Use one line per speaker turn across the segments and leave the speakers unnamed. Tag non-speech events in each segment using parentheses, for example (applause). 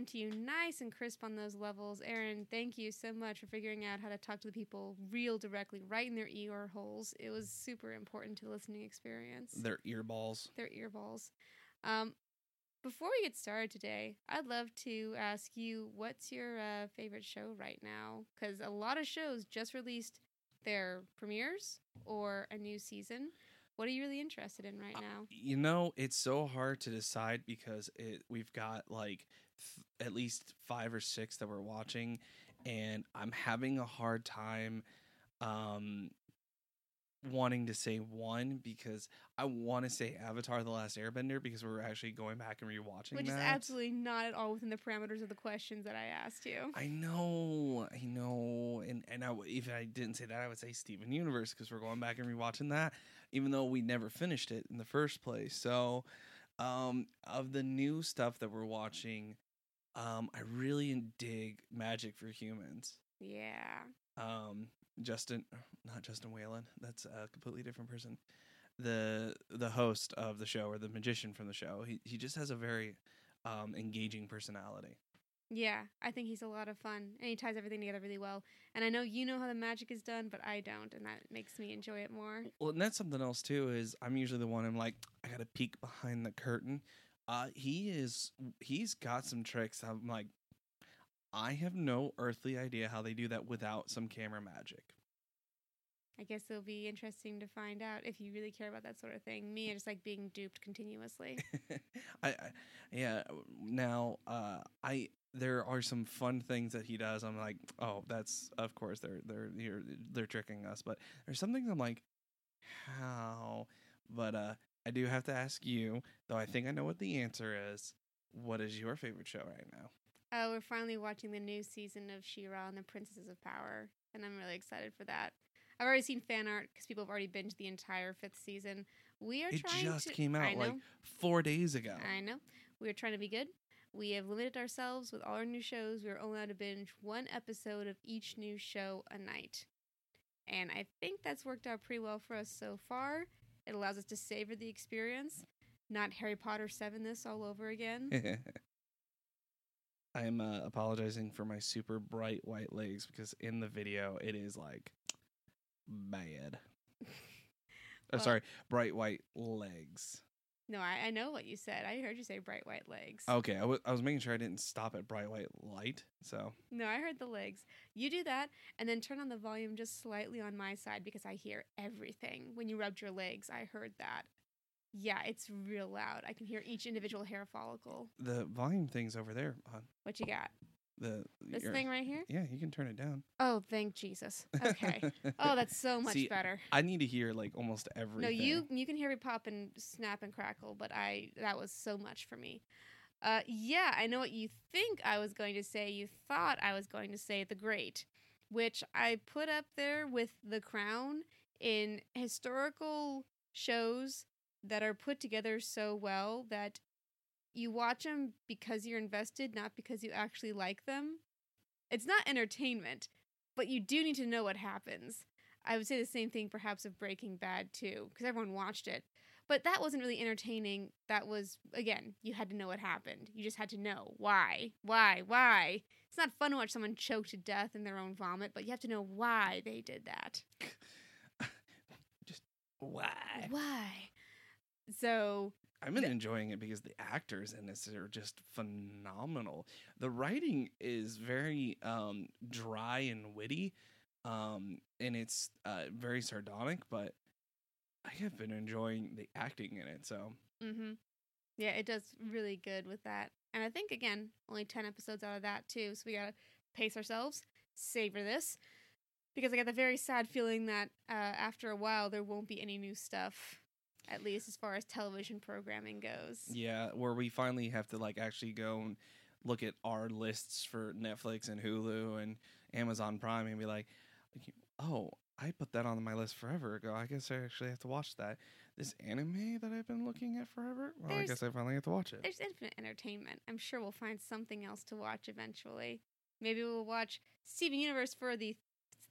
That's Aaron. We're coming to you nice and crisp on those levels. Aaron, thank you so much for figuring out how to talk to the people real directly, right in their ear holes. It was super important to the listening experience.
Their earballs.
Their earballs. Um, before we get started today, I'd love to ask you what's your uh, favorite show right now? Because a lot of shows just released their premieres or a new season. What are you really interested in right now?
You know, it's so hard to decide because it we've got like at least five or six that we're watching, and I'm having a hard time um wanting to say one because I want to say Avatar: The Last Airbender because we're actually going back and rewatching
Which
that.
is absolutely not at all within the parameters of the questions that I asked you.
I know, I know, and and I, w- if I didn't say that, I would say Steven Universe because we're going back and rewatching that, even though we never finished it in the first place. So, um, of the new stuff that we're watching, um, I really dig Magic for Humans.
Yeah.
Um, Justin, not Justin Whalen. That's a completely different person. The the host of the show or the magician from the show. He he just has a very um engaging personality.
Yeah, I think he's a lot of fun and he ties everything together really well. And I know you know how the magic is done, but I don't, and that makes me enjoy it more.
Well, and that's something else too. Is I'm usually the one I'm like, I got to peek behind the curtain. Uh, he is, he's got some tricks. I'm like, I have no earthly idea how they do that without some camera magic.
I guess it'll be interesting to find out if you really care about that sort of thing. Me, I just like being duped continuously. (laughs)
I, I, yeah. Now, uh, I there are some fun things that he does. I'm like, oh, that's of course they're they're they're, they're tricking us. But there's some things I'm like, how? But uh, I do have to ask you, though. I think I know what the answer is. What is your favorite show right now?
Oh, we're finally watching the new season of She-Ra and the Princesses of Power, and I'm really excited for that. I've already seen fan art because people have already binged the entire fifth season. We are
It
trying
just
to.
came out like four days ago.
I know. We are trying to be good. We have limited ourselves with all our new shows. We are only allowed to binge one episode of each new show a night. And I think that's worked out pretty well for us so far. It allows us to savor the experience, not Harry Potter 7 this all over again. (laughs)
I am uh, apologizing for my super bright white legs because in the video it is like bad. (laughs) oh, sorry, bright white legs.
No, I, I know what you said. I heard you say bright white legs.
Okay, I wa- I was making sure I didn't stop at bright white light. So
No, I heard the legs. You do that and then turn on the volume just slightly on my side because I hear everything. When you rubbed your legs, I heard that. Yeah, it's real loud. I can hear each individual hair follicle.
the volume thing's over there. On
What you got?
The
This
your-
thing right here?
Yeah, you can turn it down.
Oh, thank Jesus. Okay. oh, that's so (laughs) much
See,
better.
I need to hear like almost everything.
No, you you can hear me pop and snap and crackle, but I that was so much for me. Uh, yeah, I know what you think I was going to say. You thought I was going to say The Great, which I put up there with The Crown in historical shows that are put together so well that you watch them because you're invested, not because you actually like them. It's not entertainment, but you do need to know what happens. I would say the same thing perhaps of Breaking Bad too, because everyone watched it. But that wasn't really entertaining. That was again, you had to know what happened. You just had to know why, why, why. It's not fun to watch someone choke to death in their own vomit, but you have to know why they did that. (laughs)
Just why?
Why? So
I've been enjoying it because the actors in this are just phenomenal. The writing is very um, dry and witty, um, and it's uh, very sardonic. But I have been enjoying the acting in it. So
Mm-hmm. Yeah, it does really good with that. And I think again, only ten episodes out of that too. So we gotta pace ourselves, savor this, because I got the very sad feeling that uh, after a while there won't be any new stuff, at least as far as television programming goes.
yeah, where we finally have to like actually go and look at our lists for Netflix and Hulu and Amazon Prime and be like, oh, I put that on my list forever ago. I guess I actually have to watch that. This anime that I've been looking at forever. Well, I guess I finally have to watch it.
There's infinite entertainment. I'm sure we'll find something else to watch eventually. Maybe we'll watch Steven Universe for the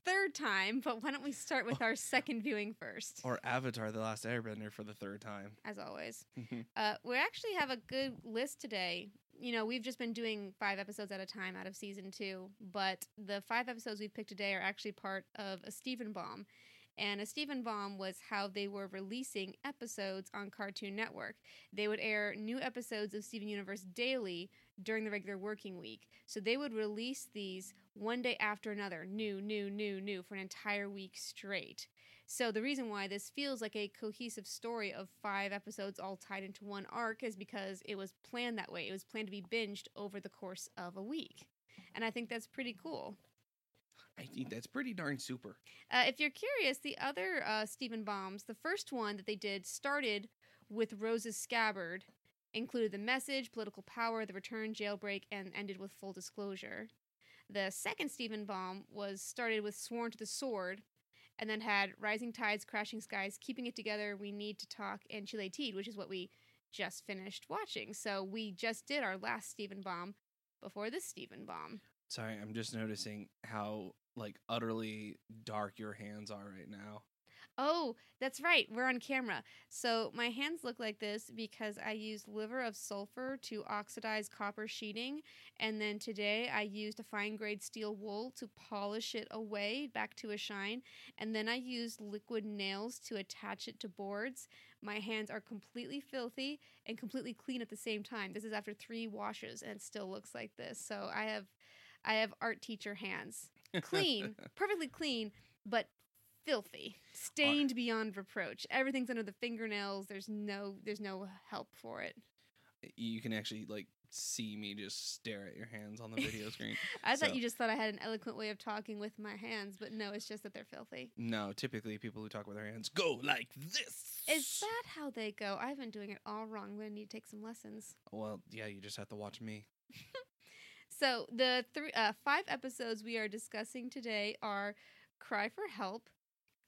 third time, but why don't we start with our (laughs) second viewing first?
Or Avatar: The Last Airbender for the third time.
As always.
Mhm.
Uh, we actually have a good list today. you know, we've just been doing five episodes at a time out of season two, but the five episodes we've picked today are actually part of a Steven Bomb. And a Steven Bomb was how they were releasing episodes on Cartoon Network. They would air new episodes of Steven Universe daily during the regular working week. So they would release these one day after another, new, new, new, new, for an entire week straight. So the reason why this feels like a cohesive story of five episodes all tied into one arc is because it was planned that way. It was planned to be binged over the course of a week. And I think that's pretty cool.
I think that's pretty darn super.
Uh, if you're curious, the other uh, Steven Bombs, the first one that they did started with Rose's Scabbard, included the message, political power, the return, jailbreak, and ended with full disclosure. The second Steven Bomb was started with Sworn to the Sword, and then had Rising Tides, Crashing Skies, Keeping It Together, We Need to Talk, and Chille Tid, which is what we just finished watching. So we just did our last Steven Bomb before this Steven Bomb.
Sorry, I'm just noticing how like utterly dark your hands are right now.
Oh, that's right. We're on camera. So my hands look like this because I used liver of sulfur to oxidize copper sheeting. And then today I used a fine grade steel wool to polish it away back to a shine. And then I used liquid nails to attach it to boards. My hands are completely filthy and completely clean at the same time. This is after three washes and it still looks like this. So I have I have art teacher hands. (laughs) Clean, perfectly clean, but filthy, stained beyond reproach. Everything's under the fingernails. There's no there's no help for it.
You can actually like see me just stare at your hands on the video (laughs) screen.
I thought you just thought I had an eloquent way of talking with my hands, but no, it's just that they're filthy.
No, typically people who talk with their hands go like this.
Is that how they go? I've been doing it all wrong. I'm gonna need to take some lessons.
Well, yeah, you just have to watch me. (laughs)
So the three, uh, five episodes we are discussing today are "Cry for Help,"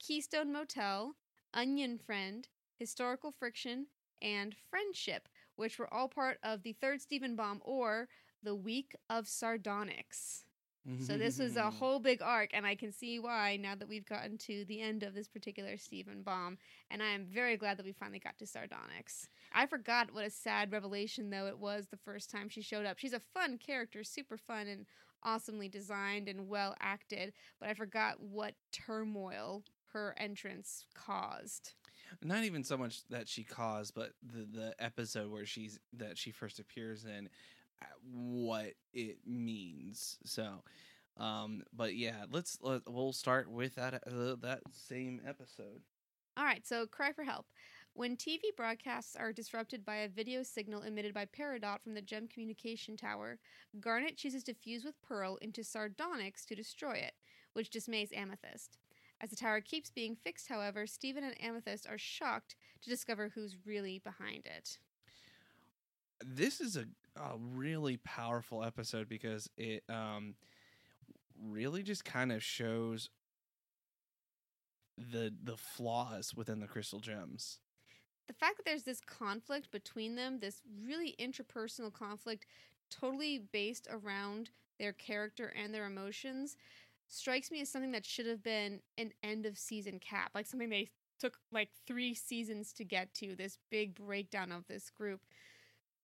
"Keystone Motel," "Onion Friend," "Historical Friction," and "Friendship," which were all part of the third Steven Bomb or the Week of Sardonyx. So mm-hmm. this was a mm-hmm. whole big arc, and I can see why now that we've gotten to the end of this particular Steven Bomb. And I am very glad that we finally got to Sardonyx. I forgot what a sad revelation though it was the first time she showed up. She's a fun character, super fun and awesomely designed and well acted, but I forgot what turmoil her entrance caused.
not even so much that she caused, but the the episode where she's that she first appears in, uh, what it means. So, um, but yeah, let's let, we'll start with that uh, that same episode.
All right, so cry for help. When TV broadcasts are disrupted by a video signal emitted by Peridot from the Gem Communication Tower, Garnet chooses to fuse with Pearl into Sardonyx to destroy it, which dismays Amethyst. As the tower keeps being fixed, however, Steven and Amethyst are shocked to discover who's really behind it.
This is a a really powerful episode because it um really just kind of shows the the flaws within the crystal gems.
the fact that there's this conflict between them, this really interpersonal conflict, totally based around their character and their emotions, strikes me as something that should have been an end of season cap, like something they took like three seasons to get to this big breakdown of this group.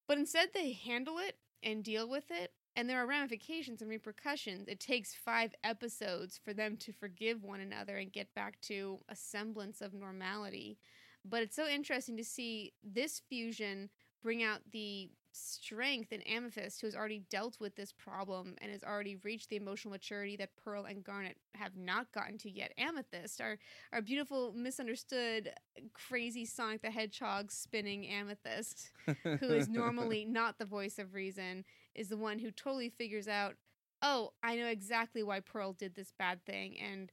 But instead, they handle it and deal with it. And there are ramifications and repercussions. It takes five episodes for them to forgive one another and get back to a semblance of normality but it's so interesting to see this fusion bring out the strength in Amethyst, who has already dealt with this problem and has already reached the emotional maturity that Pearl and Garnet have not gotten to yet. Amethyst, our our beautiful, misunderstood, crazy Sonic the Hedgehog spinning Amethyst, who is (laughs) normally not the voice of reason, is the one who totally figures out, oh, I know exactly why Pearl did this bad thing, and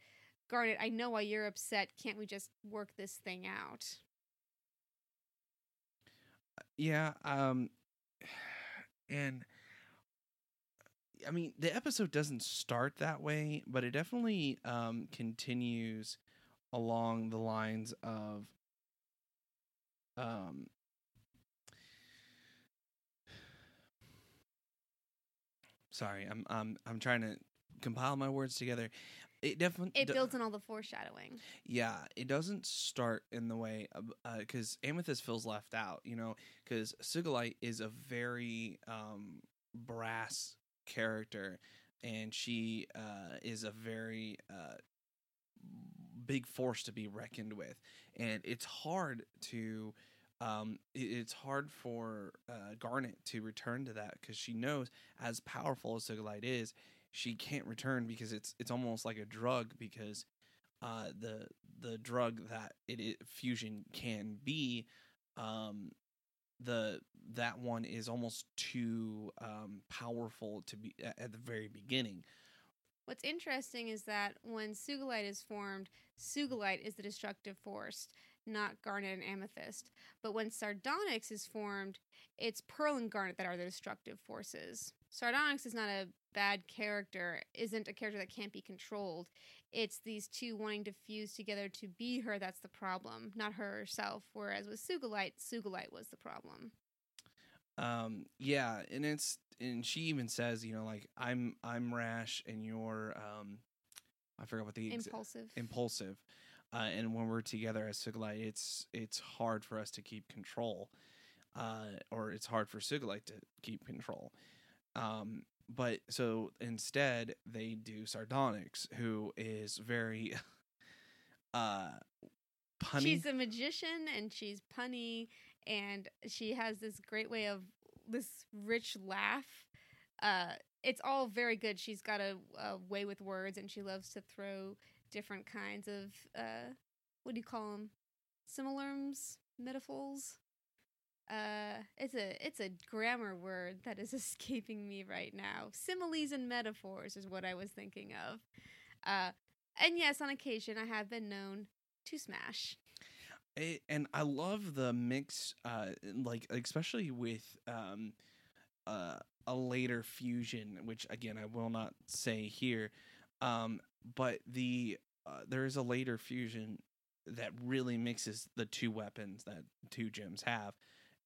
Garnet, I know why you're upset. Can't we just work this thing out?
Yeah, um (sighs) and I mean, the episode doesn't start that way, but it definitely um continues along the lines of um (sighs) Sorry, I'm I'm I'm trying to compile my words together. It definitely
It builds on all the foreshadowing.
Yeah, it doesn't start in the way because uh, Amethyst feels left out, you know, because Sugilite is a very um, brass character, and she uh, is a very uh, big force to be reckoned with, and it's hard to. Um, it's hard for uh, Garnet to return to that because she knows, as powerful as Sugilite is, she can't return because it's it's almost like a drug because uh, the the drug that it, it fusion can be um, the that one is almost too um, powerful to be at, at the very beginning.
What's interesting is that when Sugilite is formed, Sugilite is the destructive force, not Garnet and Amethyst. But when Sardonyx is formed, it's Pearl and Garnet that are the destructive forces. Sardonyx is not a bad character, isn't a character that can't be controlled. It's these two wanting to fuse together to be her that's the problem, not her herself. Whereas with Sugilite, Sugilite was the problem.
Um, yeah, and it's and she even says, you know, like I'm I'm rash and you're um I forgot what the
impulsive.
Impulsive. Uh, and when we're together as Sugilite, it's it's hard for us to keep control. Uh, or it's hard for Sugilite to keep control. Um, but so instead they do Sardonyx, who is very (laughs) uh punny.
She's a magician and she's punny and she has this great way of this rich laugh. Uh it's all very good. She's got a, a way with words and she loves to throw different kinds of uh what do you call them? Similarms, metaphors uh it's a it's a grammar word that is (laughs) escaping me right now. Similes and metaphors is what i was thinking of. Uh and yes on occasion i have been known to smash.
It, and i love the mix uh like especially with um uh a later fusion which again i will not say here. Um but the uh, there is a later fusion that really mixes the two weapons that two gems have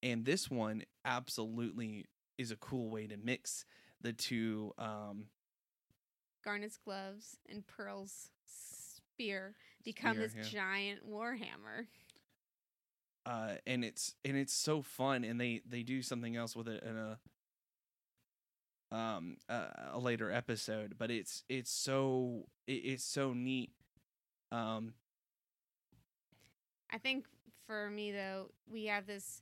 and this one absolutely is a cool way to mix the two um
garnet's gloves and pearl's spear become spear, this yeah. giant warhammer
uh and it's and it's so fun and they they do something else with it in a um a, a later episode but it's it's so it, it's so neat um
i think for me though we have this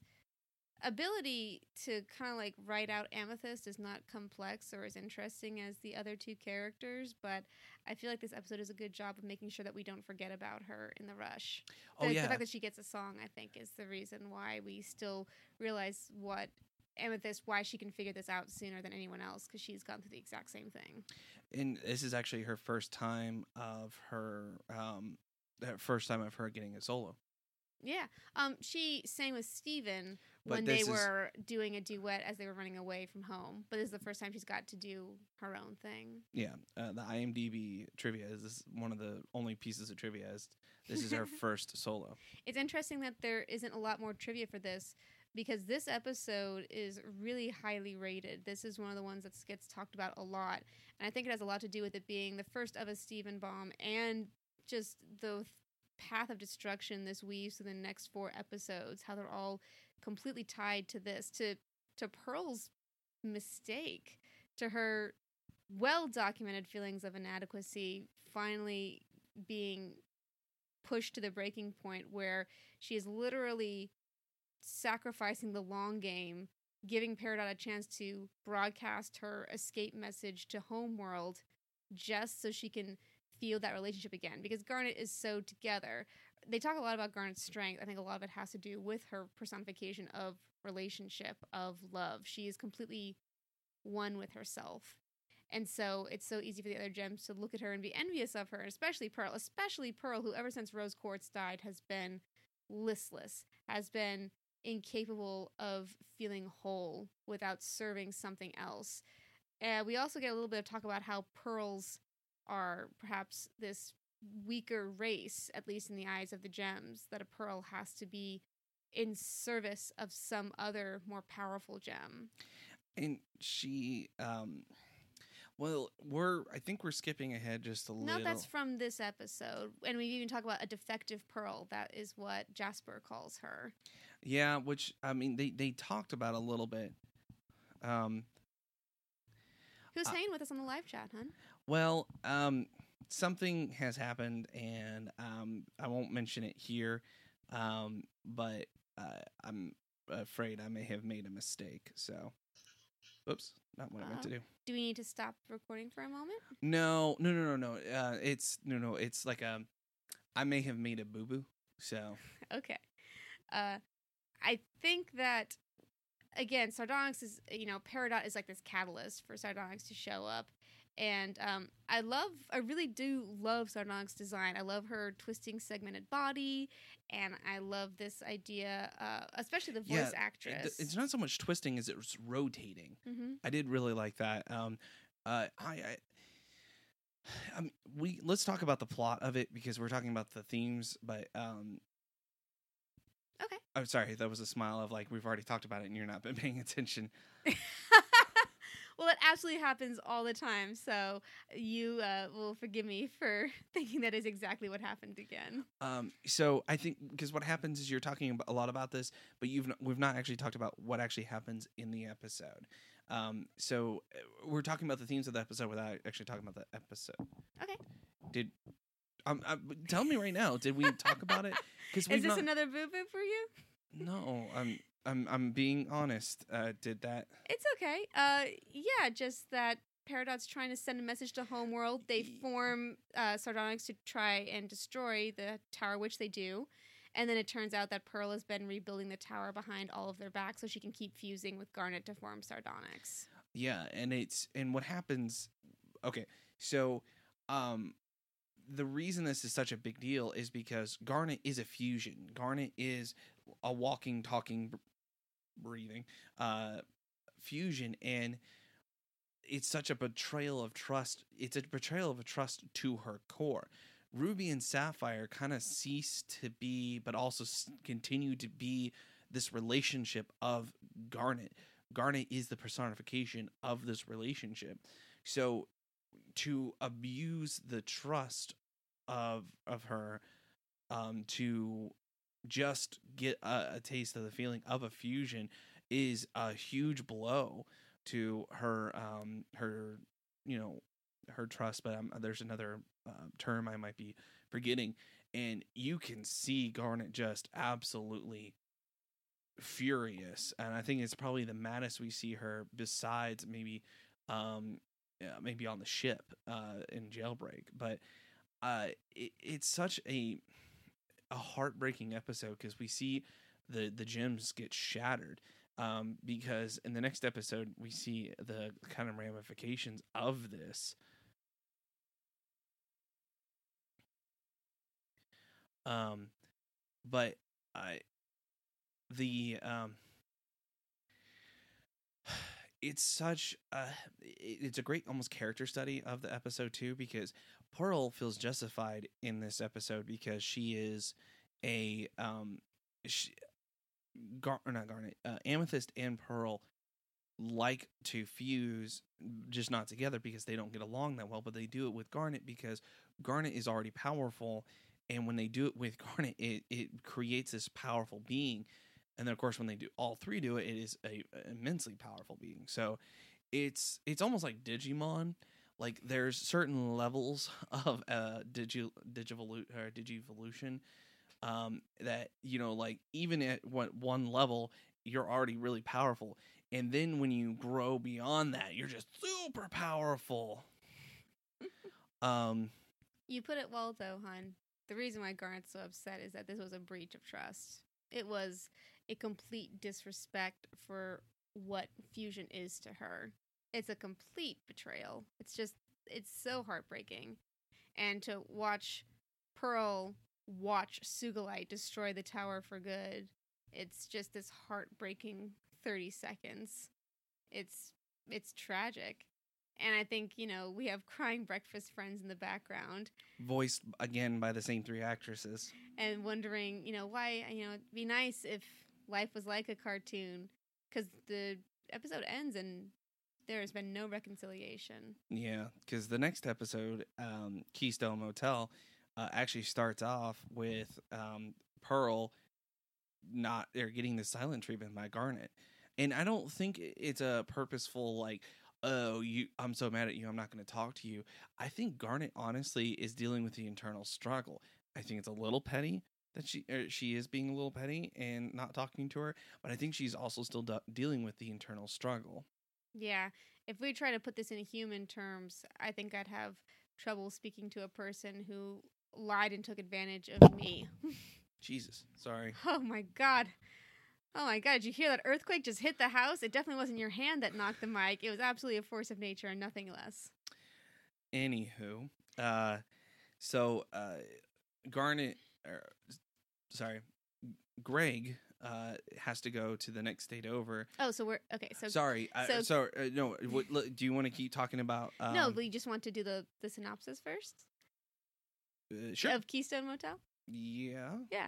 ability to kind of like write out Amethyst is not complex or as interesting as the other two characters, but I feel like this episode is a good job of making sure that we don't forget about her in the rush.
Oh,
the,
oh yeah.
The fact that she gets a song, I think, is the reason why we still realize what Amethyst, why she can figure this out sooner than anyone else, because she's gone through the exact same thing.
And this is actually her first time of her, um, first time of her getting a solo.
Yeah. Um, she sang with Steven when they were doing a duet as they were running away from home. But this is the first time she's got to do her own thing.
Yeah. Uh, the IMDb trivia is this one of the only pieces of trivia is this is her (laughs) first solo.
It's interesting that there isn't a lot more trivia for this because this episode is really highly rated. This is one of the ones that gets talked about a lot. And I think it has a lot to do with it being the first of a Steven bomb and just the path of destruction this weaves through the next four episodes, how they're all completely tied to this, to to Pearl's mistake, to her well documented feelings of inadequacy finally being pushed to the breaking point where she is literally sacrificing the long game, giving Peridot a chance to broadcast her escape message to Homeworld just so she can feel that relationship again because Garnet is so together. They talk a lot about Garnet's strength. I think a lot of it has to do with her personification of relationship, of love. She is completely one with herself. And so it's so easy for the other gems to look at her and be envious of her, especially Pearl, especially Pearl, who ever since Rose Quartz died has been listless, has been incapable of feeling whole without serving something else. Uh, we also get a little bit of talk about how Pearl's are perhaps this weaker race, at least in the eyes of the gems, that a pearl has to be in service of some other more powerful gem.
And she, um, Well, we're I think we're skipping ahead just a
No,
little.
No, that's from this episode. And we even talk about a defective pearl. That is what Jasper calls her.
yeah, which I mean they they talked about a little bit. Um,
Who's
Uh,
hanging with us on the live chat, hun?
well, um, something has happened, and um, I won't mention it here, um, but uh, I'm afraid I may have made a mistake. So, oops, not what I meant to
Uh,
do.
Do we need to stop recording for a moment?
No, no, no, no, no. Uh, it's no, no. It's like a. I may have made a boo boo. So (laughs)
Okay. Uh, I think that again, Sardonyx is you know Peridot is like this catalyst for Sardonyx to show up, and um, I love, I really do love Sardonyx design. I love her twisting segmented body, and I love this idea, uh, especially the voice
Yeah, it-
actress.
it's not so much twisting as it's rotating.
hmm
I did really like that. Um, uh, I, I, I mean, we let's talk about the plot of it because we're talking about the themes. But um,
Okay.
I'm sorry, that was a smile of like we've already talked about it and you're not been (laughs) paying attention. (laughs)
well, it absolutely happens all the time, so you uh, will forgive me for (laughs) thinking that is exactly what happened again.
Um, so I think because what happens is you're talking a lot about this, but you've not, we've not actually talked about what actually happens in the episode. Um, so uh, we're talking about the themes of the episode without actually talking about the episode.
Okay.
Did um, um tell me right now? Did we talk about it? Because (laughs)
Is this another boo boo for you?
no, I'm I'm I'm being honest. Uh, did that?
It's okay. Uh, yeah, just that Peridot's trying to send a message to Homeworld. They form uh, Sardonyx to try and destroy the tower, which they do. And then it turns out that Pearl has been rebuilding the tower behind all of their backs so she can keep fusing with Garnet to form Sardonyx.
Yeah, and it's and what happens okay, so um the reason this is such a big deal is because Garnet is a fusion. Garnet is a walking, talking, breathing uh fusion and it's such a betrayal of trust. It's a betrayal of a trust to her core. Ruby and Sapphire kind of cease to be, but also continue to be this relationship of Garnet. Garnet is the personification of this relationship. So to abuse the trust of of her, um, to just get a, a taste of the feeling of a fusion is a huge blow to her um her you know her trust but um, there's another uh, term i might be forgetting and you can see garnet just absolutely furious and i think it's probably the maddest we see her besides maybe um yeah, maybe on the ship uh in jailbreak but uh it, it's such a a heartbreaking episode because we see the the gems get shattered um because in the next episode we see the kind of ramifications of this. Um but i the um (sighs) it's such a it's a great almost character study of the episode too because pearl feels justified in this episode because she is a um she, Gar- not garnet uh, amethyst and pearl like to fuse just not together because they don't get along that well but they do it with garnet because garnet is already powerful and when they do it with (laughs) garnet it, it creates this powerful being and then of course when they do all three do it it is a, a immensely powerful being. So it's it's almost like digimon like there's certain levels of uh digi digivolu- or digivolution um that you know like even at what one level you're already really powerful and then when you grow beyond that you're just super powerful (laughs) um
You put it well, though, hun. The reason why Garnet's so upset is that this was a breach of trust. It was a complete disrespect for what fusion is to her. It's a complete betrayal. It's just, it's so heartbreaking. And to watch Pearl watch Sugilite destroy the tower for good, it's just this heartbreaking 30 seconds. It's it's tragic. And I think, you know, we have crying breakfast friends in the background
voiced again by the same three actresses
and wondering, you know, why, you know, it'd be nice if life was like a cartoon because the episode ends and there has been no reconciliation.
Yeah, because the next episode, um, Keystone Motel, uh, actually starts off with um, Pearl not or getting the silent treatment by Garnet, and I don't think it's a purposeful like. Oh, you! I'm so mad at you. I'm not going to talk to you. I think Garnet honestly is dealing with the internal struggle. I think it's a little petty that she er, she is being a little petty and not talking to her, but I think she's also still de- dealing with the internal struggle.
Yeah, if we try to put this in human terms, I think I'd have trouble speaking to a person who lied and took advantage of me. (laughs)
Jesus, sorry.
oh my god. Oh my god, did you hear that earthquake just hit the house? It definitely wasn't your hand that knocked the mic. It was absolutely a force of nature and nothing less.
Anywho, uh, so uh, Garnet, er, sorry, Greg uh has to go to the next state over.
Oh, so we're okay. So
sorry, I,
so-
so uh, no. What, look, do you want to keep talking about? Um,
no, we just want to do the the synopsis first
uh, sure.
of Keystone Motel.
yeah.
Yeah.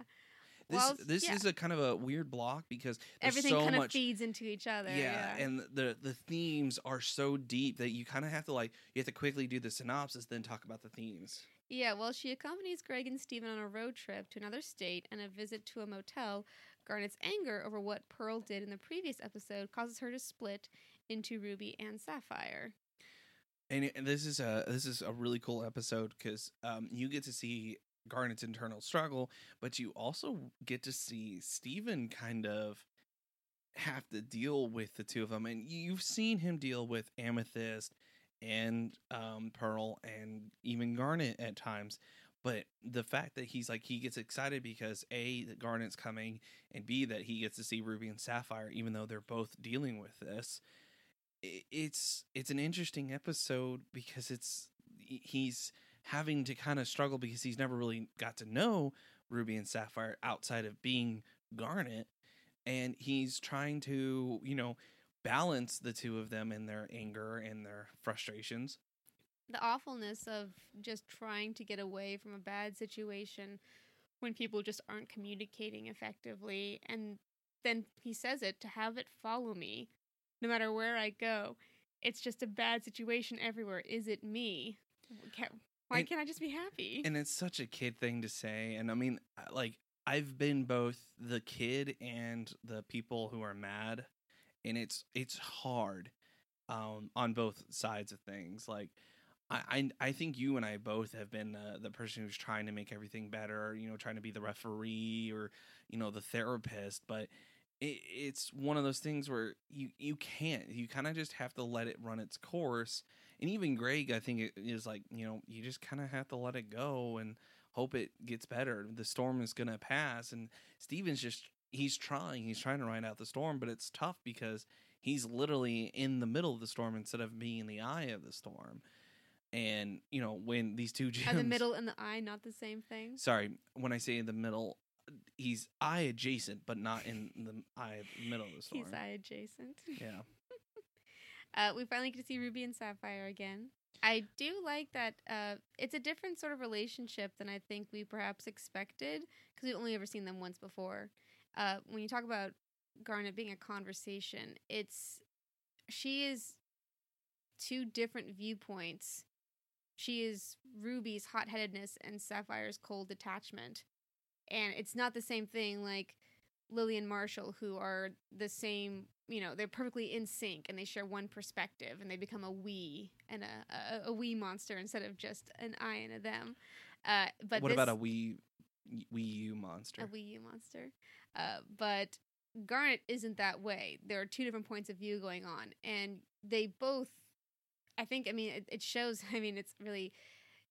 This
Well,
this
yeah.
is a kind of a weird block because
Everything
so
kind of feeds into each other.
yeah,
Yeah,
and the the themes are so deep that you kind of have to like you have to quickly do the synopsis, then talk about the themes.
Yeah, well, she accompanies Greg and Steven on a road trip to another state and a visit to a motel. Garnet's anger over what Pearl did in the previous episode causes her to split into Ruby and Sapphire.
and, and this is a this is a really cool episode because um, you get to see Garnet's internal struggle, but you also get to see Steven kind of have to deal with the two of them, and you've seen him deal with Amethyst and um, Pearl and even Garnet at times. But the fact that he's like he gets excited because a that Garnet's coming, and b that he gets to see Ruby and Sapphire, even though they're both dealing with this it's it's an interesting episode because it's he's having to kind of struggle because he's never really got to know Ruby and Sapphire outside of being Garnet and he's trying to, you know, balance the two of them in their anger and their frustrations.
The awfulness of just trying to get away from a bad situation when people just aren't communicating effectively. And then he says it to have it follow me no matter where I go. It's just a bad situation everywhere. Is it me? Why
And-
can't I just be happy?
And it's such a kid thing to say and I mean like I've been both the kid and the people who are mad and it's it's hard um on both sides of things like I, I think you and I both have been uh, the person who's trying to make everything better, you know, trying to be the referee or you know the therapist, but it, it's one of those things where you you can't. You kind of just have to let it run its course. And even Greg, I think, is like you know, you just kind of have to let it go and hope it gets better. The storm is gonna pass, and Steven's just he's trying. He's trying to ride out the storm, but it's tough because he's literally in the middle of the storm instead of being in the eye of the storm. And you know when these two gems (laughs)
Are the middle and the eye not the same thing?
Sorry, when I say in the middle, he's eye adjacent, but not in (laughs) the eye middle of the storm.
He's eye adjacent.
Yeah, (laughs)
Uh, we finally get to see Ruby and Sapphire again. I do like that uh, it's a different sort of relationship than I think we perhaps expected because we've only ever seen them once before. Uh, when you talk about Garnet being a conversation, it's she is two different viewpoints. She is Ruby's hot headedness and Sapphire's cold detachment. And it's not the same thing like Lily and Marshall, who are the same, you know, they're perfectly in sync and they share one perspective and they become a we and a, a, a we monster instead of just an I and a them. Uh, but
what
this,
about a Wii Wii U monster?
a Wii U monster. Uh, but Garnet isn't that way. There are two different points of view going on, and they both. I think. I mean, it, it shows. (laughs) I mean, it's really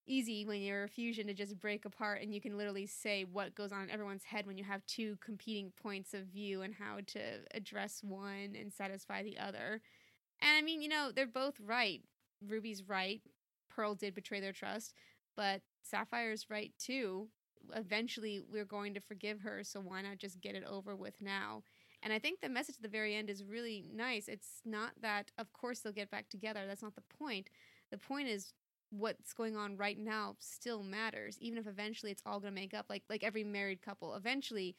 easy when you're a fusion to just break apart, and you can literally say what goes on in everyone's head when you have two competing points of view and how to address one and satisfy the other. And I mean, you know, they're both right. Ruby's right. Pearl did betray their trust, but Sapphire's right too eventually we're going to forgive her so why not just get it over with now and i think the message at the very end is really nice it's not that of course they'll get back together that's not the point the point is what's going on right now still matters even if eventually it's all going to make up like like every married couple eventually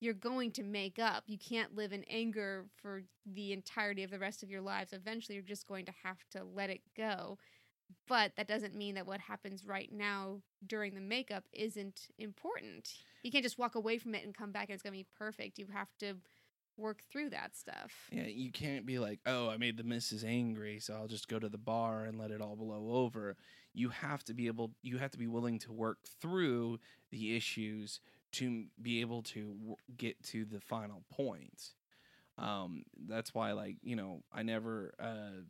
you're going to make up. You can't live in anger for the entirety of the rest of your lives. Eventually, you're just going to have to let it go. But that doesn't mean that what happens right now during the makeup isn't important. You can't just walk away from it and come back and it's going to be perfect. You have to work through that stuff.
Yeah, you can't be like, oh, I made the missus angry, so I'll just go to the bar and let it all blow over. You have to be able, you have to be willing to work through the issues to be able to w- get to the final point. Um, that's why, like, you know, I never uh,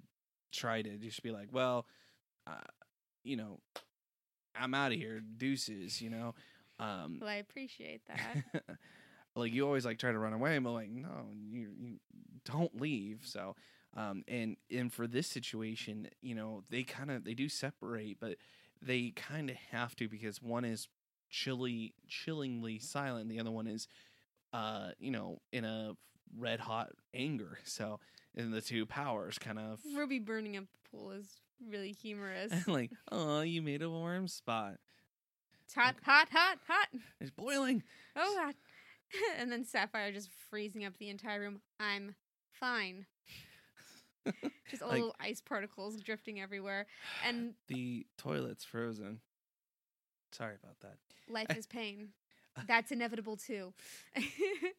try to just be like, well, uh, you know, I'm out of here, deuces, you know. Um,
Well, I appreciate that. (laughs)
like you always like try to run away, but like no, you you don't leave. So, um, and and for this situation, you know, they kind of they do separate, but they kind of have to because one is chilly, chillingly silent, the other one is, uh, you know, in a red hot anger. So, and the two powers kind of
Ruby burning up the pool is really humorous. (laughs)
like, oh, you made a warm spot.
It's hot, hot, hot, hot.
It's boiling.
Oh. (laughs) and then Sapphire just freezing up the entire room. I'm fine. (laughs) Just all
Like-
little ice particles drifting everywhere. And (sighs)
The toilet's frozen. Sorry about that.
life is (laughs) pain. That's inevitable too.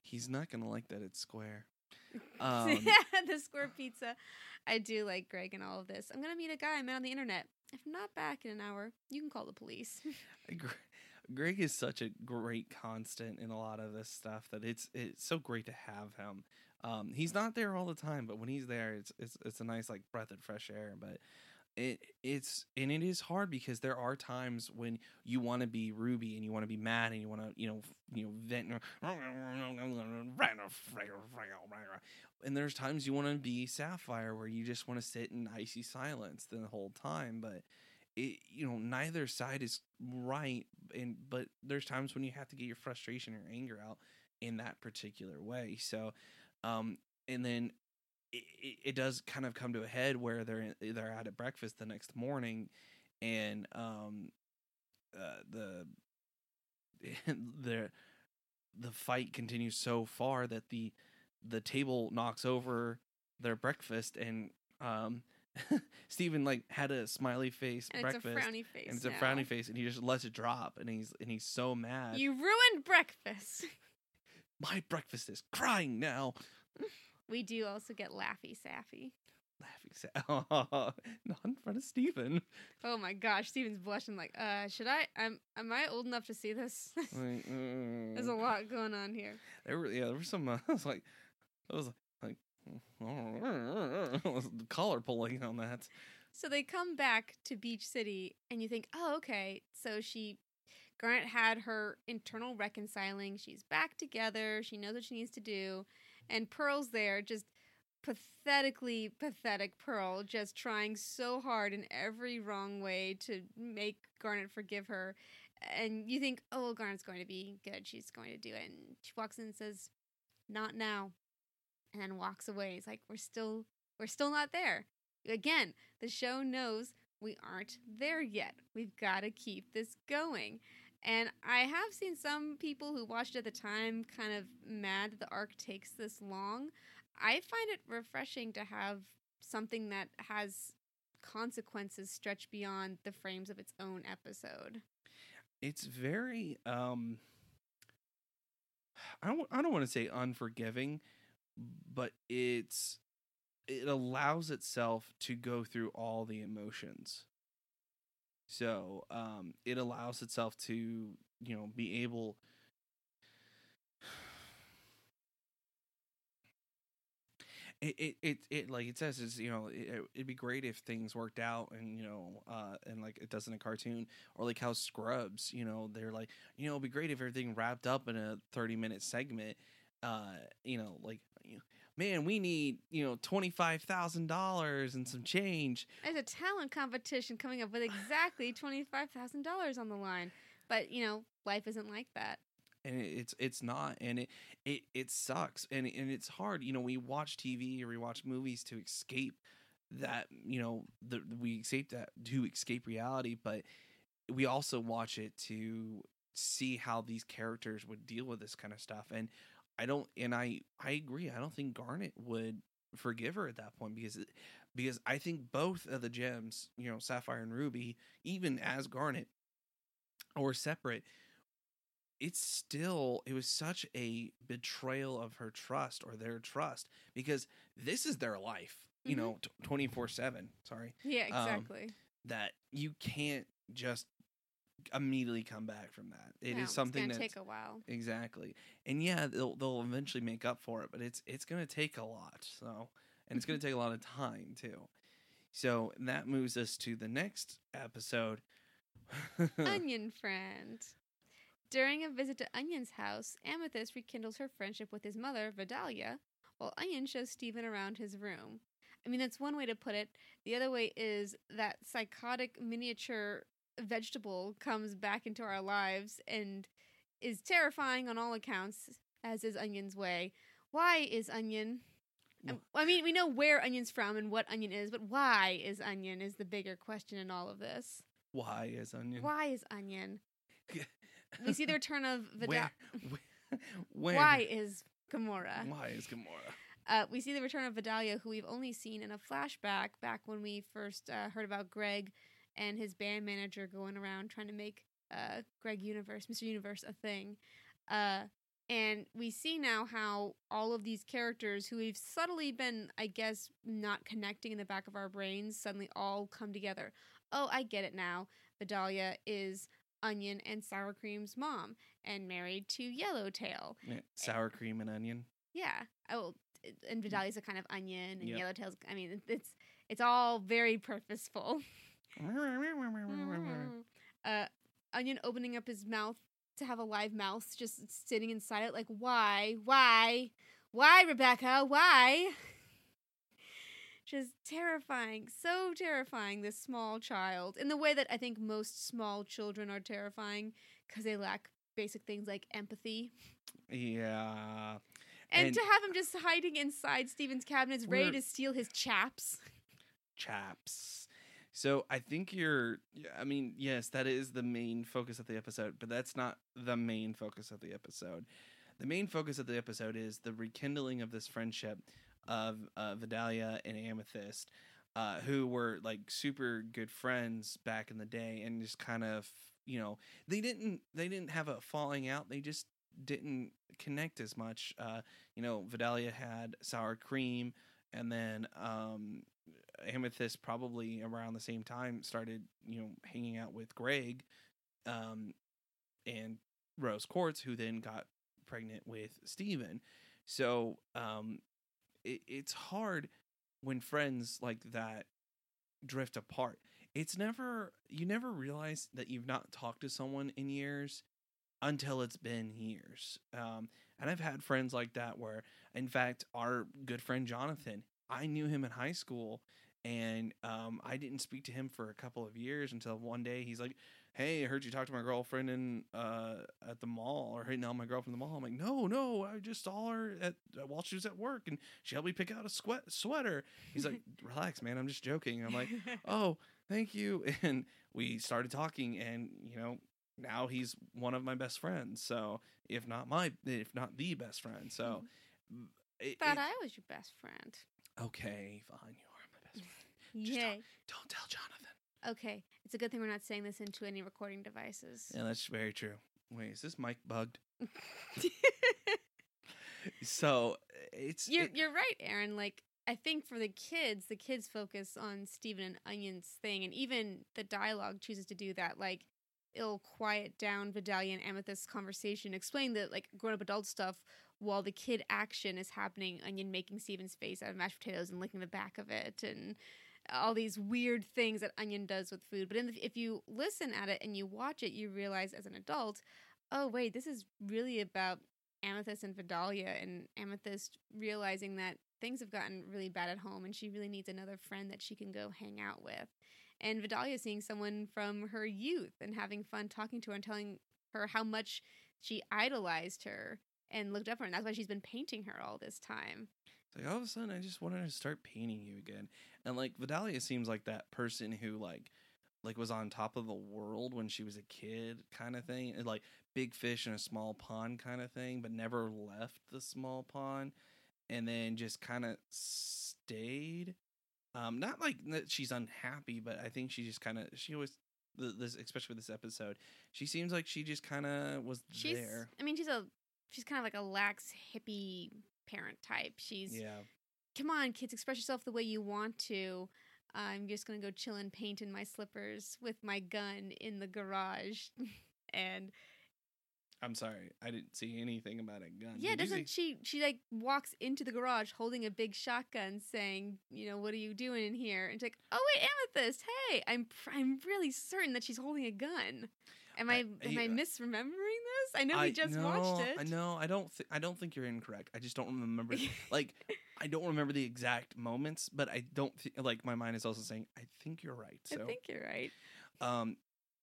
He's not gonna like that it's square. Um,
the square pizza. I do like Greg and all of this. I'm gonna meet a guy I met on the internet. If I'm not back in an hour, you can call the police.
Gre- Greg is such a great constant in a lot of this stuff that it's it's so great to have him. Um, he's not there all the time, but when he's there, it's it's it's a nice like breath of fresh air. But it it's and it is hard because there are times when you want to be Ruby and you want to be mad and you want to you know you know vent and there's times you want to be Sapphire where you just want to sit in icy silence the whole time, but it you know neither side is right and but there's times when you have to get your frustration or anger out in that particular way so um and then it, it, does kind of come to a head where they're they're out at breakfast the next morning and um uh, the (laughs) the the fight continues so far that the the table knocks over their breakfast and um (laughs) Steven like had a smiley face
and
breakfast
it's a frowny face.
and it's a frowny face and he just lets it drop and he's and he's so mad
You ruined breakfast. (laughs)
my breakfast is crying now
We do also get Laffy Saffy.
laughing sa- (laughs) not in front of Steven.
Oh my gosh, Steven's blushing like, uh, should I I'm, am I old enough to see this?
Like,
There's a
mm.
lot going on here.
there were yeah there were some uh, I was like I was like Mm-hmm. (laughs) collar pulling on that
So they come back to Beach City, and you think, oh, okay. So she, Garnet had her internal reconciling. She's back together. She knows what she needs to do. And Pearl's there, just pathetically pathetic Pearl, just trying so hard in every wrong way to make Garnet forgive her. And you think, oh, well, Garnet's going to be good. She's going to do it. And she walks in and says, not now. And then walks away. It's like, we're still, we're still not there. Again, the show knows we aren't there yet. We've got to keep this going. And I have seen some people who watched at the time kind of mad that the arc takes this long. I find it refreshing to have something that has consequences stretch beyond the frames of its own episode.
it's very um I don't I don't want to say unforgiving, but it's it allows itself to go through all the emotions. So, um it allows itself to, you know, be able (sighs) it, it, it, it like it says is you know it, it'd be great if things worked out and you know uh and like it does in a cartoon or like how Scrubs you know they're like you know it'd be great if everything wrapped up in a 30 minute segment uh you know like man we need you know $25,000 and some change.
There's a talent competition coming up with exactly (sighs) $25,000 on the line. But, you know, life isn't like that.
and it's it's not. And it it it sucks. And and it's hard. You know we watch tv or we watch movies to escape that you know the, we escape that to escape reality. But we also watch it to see how these characters would deal with this kind of stuff. And I don't, and I I agree. I don't think Garnet would forgive her at that point because it- because I think both of the gems, you know, Sapphire and Ruby, even as Garnet, or separate, it's still it was such a betrayal of her trust or their trust because this is their life, you
Mhm.
know, twenty four seven. Sorry,
Yeah,
Um,
exactly.
that you can't just immediately come back from that. It is
No,
something that
take a while.
Exactly. And yeah, they'll they'll eventually make up for it, but it's it's going to take a lot. So, and it's going (laughs) to take a lot of time too. So, that moves us to the next episode. (laughs)
Onion friend. During a visit to Onion's house, Amethyst rekindles her friendship with his mother, Vidalia, while Onion shows Steven around his room. I mean, that's one way to put it. The other way is that psychotic miniature vegetable comes back into our lives and is terrifying on all accounts, as is Onion's way. Why is Onion? um, I mean, we know where Onion's from and what Onion is, but why is Onion is the bigger question in all of this.
Why is onion?
Why is Onion? (laughs) We see the return of Vidal.
Where? Where? (laughs) where-
Why is Gamora?
Why is Gamora?
Uh, we see the return of Vidalia, who we've only seen in a flashback back when we first uh, heard about Greg and his band manager going around trying to make uh, Greg Universe, Mr. Universe, a thing. Uh, and we see now how all of these characters who we've subtly been, I guess, not connecting in the back of our brains suddenly all come together. Oh, I get it now. Vidalia is Onion and Sour Cream's mom and married to Yellowtail.
Yeah, sour cream and onion.
Yeah. Oh, and Vidalia's a kind of onion, and
Yep.
Yellowtail's. I mean, it's it's all very purposeful. (laughs) uh, onion opening up his mouth to have a live mouse just sitting inside it. Like, why, why, why, Rebecca, why? (laughs) Just terrifying, so terrifying. This small child, in the way that I think most small children are terrifying, because they lack basic things like empathy.
yeah.
And,
And-
to have him just hiding inside Steven's cabinets, ready to steal his chaps.
chaps. So I think you're. I mean, yes, that is the main focus of the episode, but that's not the main focus of the episode. The main focus of the episode is the rekindling of this friendship of uh, Vidalia and Amethyst, uh, who were like super good friends back in the day, and just kind of, you know, they didn't they didn't have a falling out. They just didn't connect as much. Uh, you know, Vidalia had sour cream, and then um, Amethyst probably around the same time started, you know, hanging out with Greg, um, and Rose Quartz, who then got pregnant with Steven. So um, it, it's hard when friends like that drift apart. It's never you never realize that you've not talked to someone in years until it's been years. Um, and I've had friends like that where, in fact, our good friend Jonathan, I knew him in high school, and um, I didn't speak to him for a couple of years until one day he's like, "Hey, I heard you talk to my girlfriend in uh, at the mall, or hey, now my girlfriend at the mall." I'm like, "No, no, I just saw her at uh, while she was at work, and she helped me pick out a sweat sweater." He's like, (laughs) "Relax, man, I'm just joking." I'm like, (laughs) "Oh, thank you," (laughs) and we started talking, and you know, now he's one of my best friends. So if not my, if not the best friend, so. It,
Thought
it-
I was your best friend.
Okay, fine. You are my best friend. Just
Yay.
Don't tell Jonathan.
Okay. It's a good thing we're not saying this into any recording devices.
Yeah, that's very true. Wait, is this mic bugged? (laughs) So it's
you're
it-
you're right, Aaron. Like I think for the kids, the kids focus on Steven and Onion's thing, and even the dialogue chooses to do that. Like it'll quiet down Vidalia and Amethyst's conversation, explain the like grown up adult stuff while the kid action is happening. Onion making Steven's face out of mashed potatoes and licking the back of it, and all these weird things that Onion does with food. But the, if you listen at it and you watch it, you realize as an adult, oh wait, this is really about Amethyst and Vidalia, and Amethyst realizing that things have gotten really bad at home and she really needs another friend that she can go hang out with. And Vidalia seeing someone from her youth and having fun talking to her and telling her how much she idolized her and looked up to her. And that's why she's been painting her all this time.
It's like all of a sudden I just wanted to start painting you again. And like Vidalia seems like that person who like like was on top of the world when she was a kid kind of thing and, like big fish in a small pond kind of thing but never left the small pond and then just kind of stayed um not like that she's unhappy but i think she just kind of she always this especially with this episode she seems like she just kind of was
She's
there
I mean, she's a she's kind of like a lax hippie parent type. She's
yeah
come on, kids, express yourself the way you want to. I'm just gonna go chill and paint in my slippers with my gun in the garage. (laughs) and
i'm sorry i didn't see anything about a gun
yeah,
Did
doesn't she? She like walks into the garage holding a big shotgun, saying, "You know, what are you doing in here?" And she's like, "Oh wait, Amethyst. Hey, I'm I'm really certain that she's holding a gun. Am I,
I-
am I- misremembering I know we
I-
just
no,
watched it.
I know. I don't. Th- I don't think you're incorrect. I just don't remember. (laughs) like, I don't remember the exact moments, but I don't thi- like. My mind is also saying I think you're right. So.
I think you're right.
um,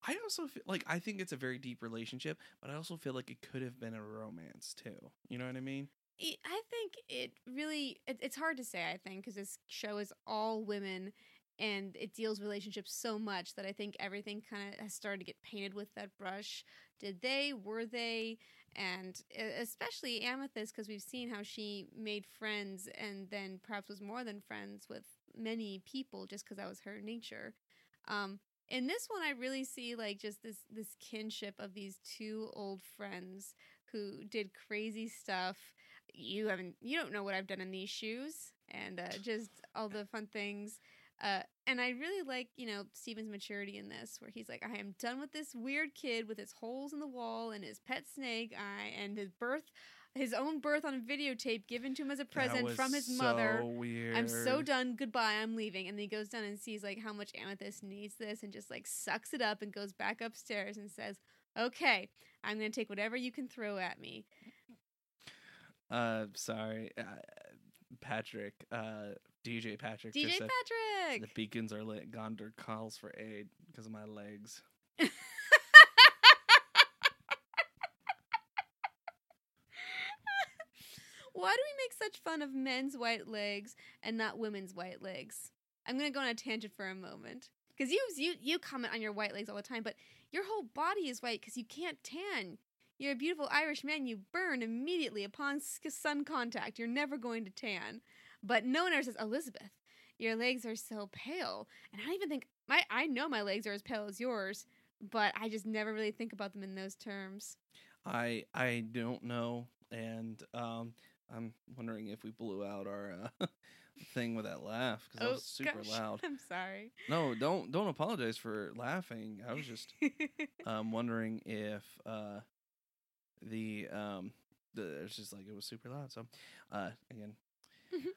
I also feel like I think it's a very deep relationship, but I also feel like it could have been a romance too. You know what I mean?
I I think it really it, it's hard to say I think because this show is all women and it deals relationships so much that I think everything kind of has started to get painted with that brush. Did they? Were they? And especially Amethyst because we've seen how she made friends and then perhaps was more than friends with many people just because that was her nature. Um, in this one, I really see like just this this kinship of these two old friends who did crazy stuff you haven't you don't know what I've done in these shoes and uh, just all the fun things. Uh, and I really like, you know, Steven's maturity in this, where he's like, I am done with this weird kid with his holes in the wall and his pet snake eye and his birth, his own birth on videotape given to him as a present from his
so
mother.
Weird.
I'm so done. Goodbye. I'm leaving. And then he goes down and sees like how much Amethyst needs this and just like sucks it up and goes back upstairs and says, Okay, I'm going to take whatever you can throw at me.
Uh, sorry, uh, Patrick. Uh, DJ Patrick.
DJ
just said,
Patrick!
The beacons are lit. Gondor calls for aid because of my legs. (laughs)
Why do we make such fun of men's white legs and not women's white legs? I'm gonna go on a tangent for a moment because you you you comment on your white legs all the time, but your whole body is white because you can't tan. You're a beautiful Irish man. You burn immediately upon sun contact. You're never going to tan. But no one ever says, Elizabeth, your legs are so pale. And I don't even think my I know my legs are as pale as yours, but I just never really think about them in those terms.
I I don't know, and um, I'm wondering if we blew out our uh, (laughs) thing with that laugh because that was super
Oh, gosh,
loud.
I'm sorry.
No, don't don't apologize for laughing. I was just (laughs) um wondering if uh the um the it's just like it was super loud. So uh again,
Mhm.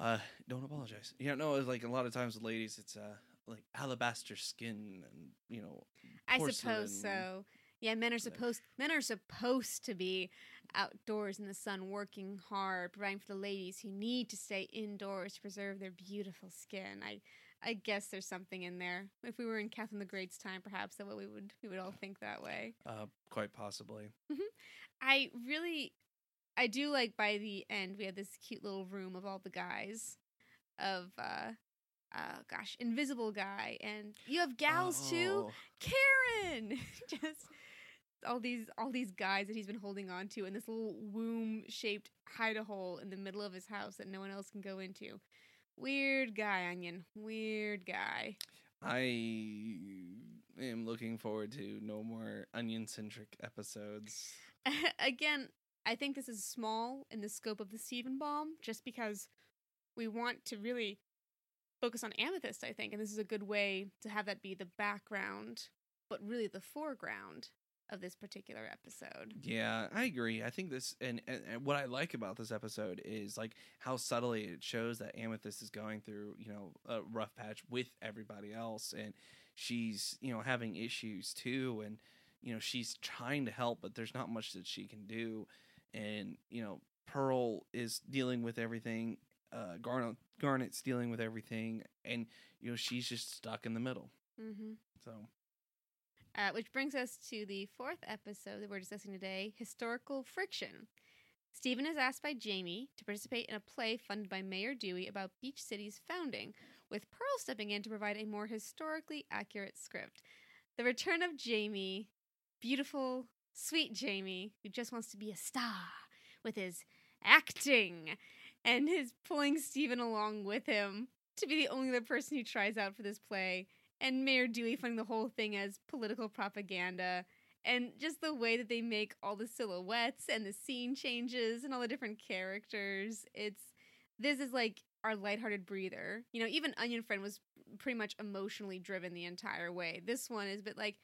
Uh don't apologize. Yeah, no, like a lot of times with ladies, it's uh like alabaster skin and you know
I suppose so. Yeah, men are supposed men are supposed to be outdoors in the sun working hard, providing for the ladies who need to stay indoors to preserve their beautiful skin. I I guess there's something in there. If we were in Catherine the Great's time, perhaps that we would we would all think that way.
Uh, quite possibly.
I really I do like by the end we had this cute little room of all the guys of uh uh gosh, invisible guy and you have gals too.
Oh,
Karen (laughs) just all these all these guys that he's been holding on to in this little womb shaped hide a hole in the middle of his house that no one else can go into. Weird guy, Onion. Weird guy.
I am looking forward to no more onion centric episodes. (laughs)
Again, I think this is small in the scope of the Steven Bomb, just because we want to really focus on Amethyst, I think, and this is a good way to have that be the background, but really the foreground of this particular episode.
Yeah, I agree. I think this and, and, and what I like about this episode is like how subtly it shows that Amethyst is going through, you know, a rough patch with everybody else and she's, you know, having issues too and you know, she's trying to help but there's not much that she can do and, you know, Pearl is dealing with everything, uh Garnet Garnet's dealing with everything and you know, she's just stuck in the middle.
Mm-hmm.
So,
Uh, which brings us to the fourth episode that we're discussing today historical friction. Steven is asked by Jamie to participate in a play funded by Mayor Dewey about Beach City's founding, with Pearl stepping in to provide a more historically accurate script. The return of Jamie, beautiful, sweet Jamie, who just wants to be a star with his acting and his pulling Steven along with him to be the only other person who tries out for this play, and Mayor Dewey funding the whole thing as political propaganda, and just the way that they make all the silhouettes and the scene changes and all the different characters. It's this is like our lighthearted breather. You know, even Onion Friend was pretty much emotionally driven the entire way. This one is a bit like,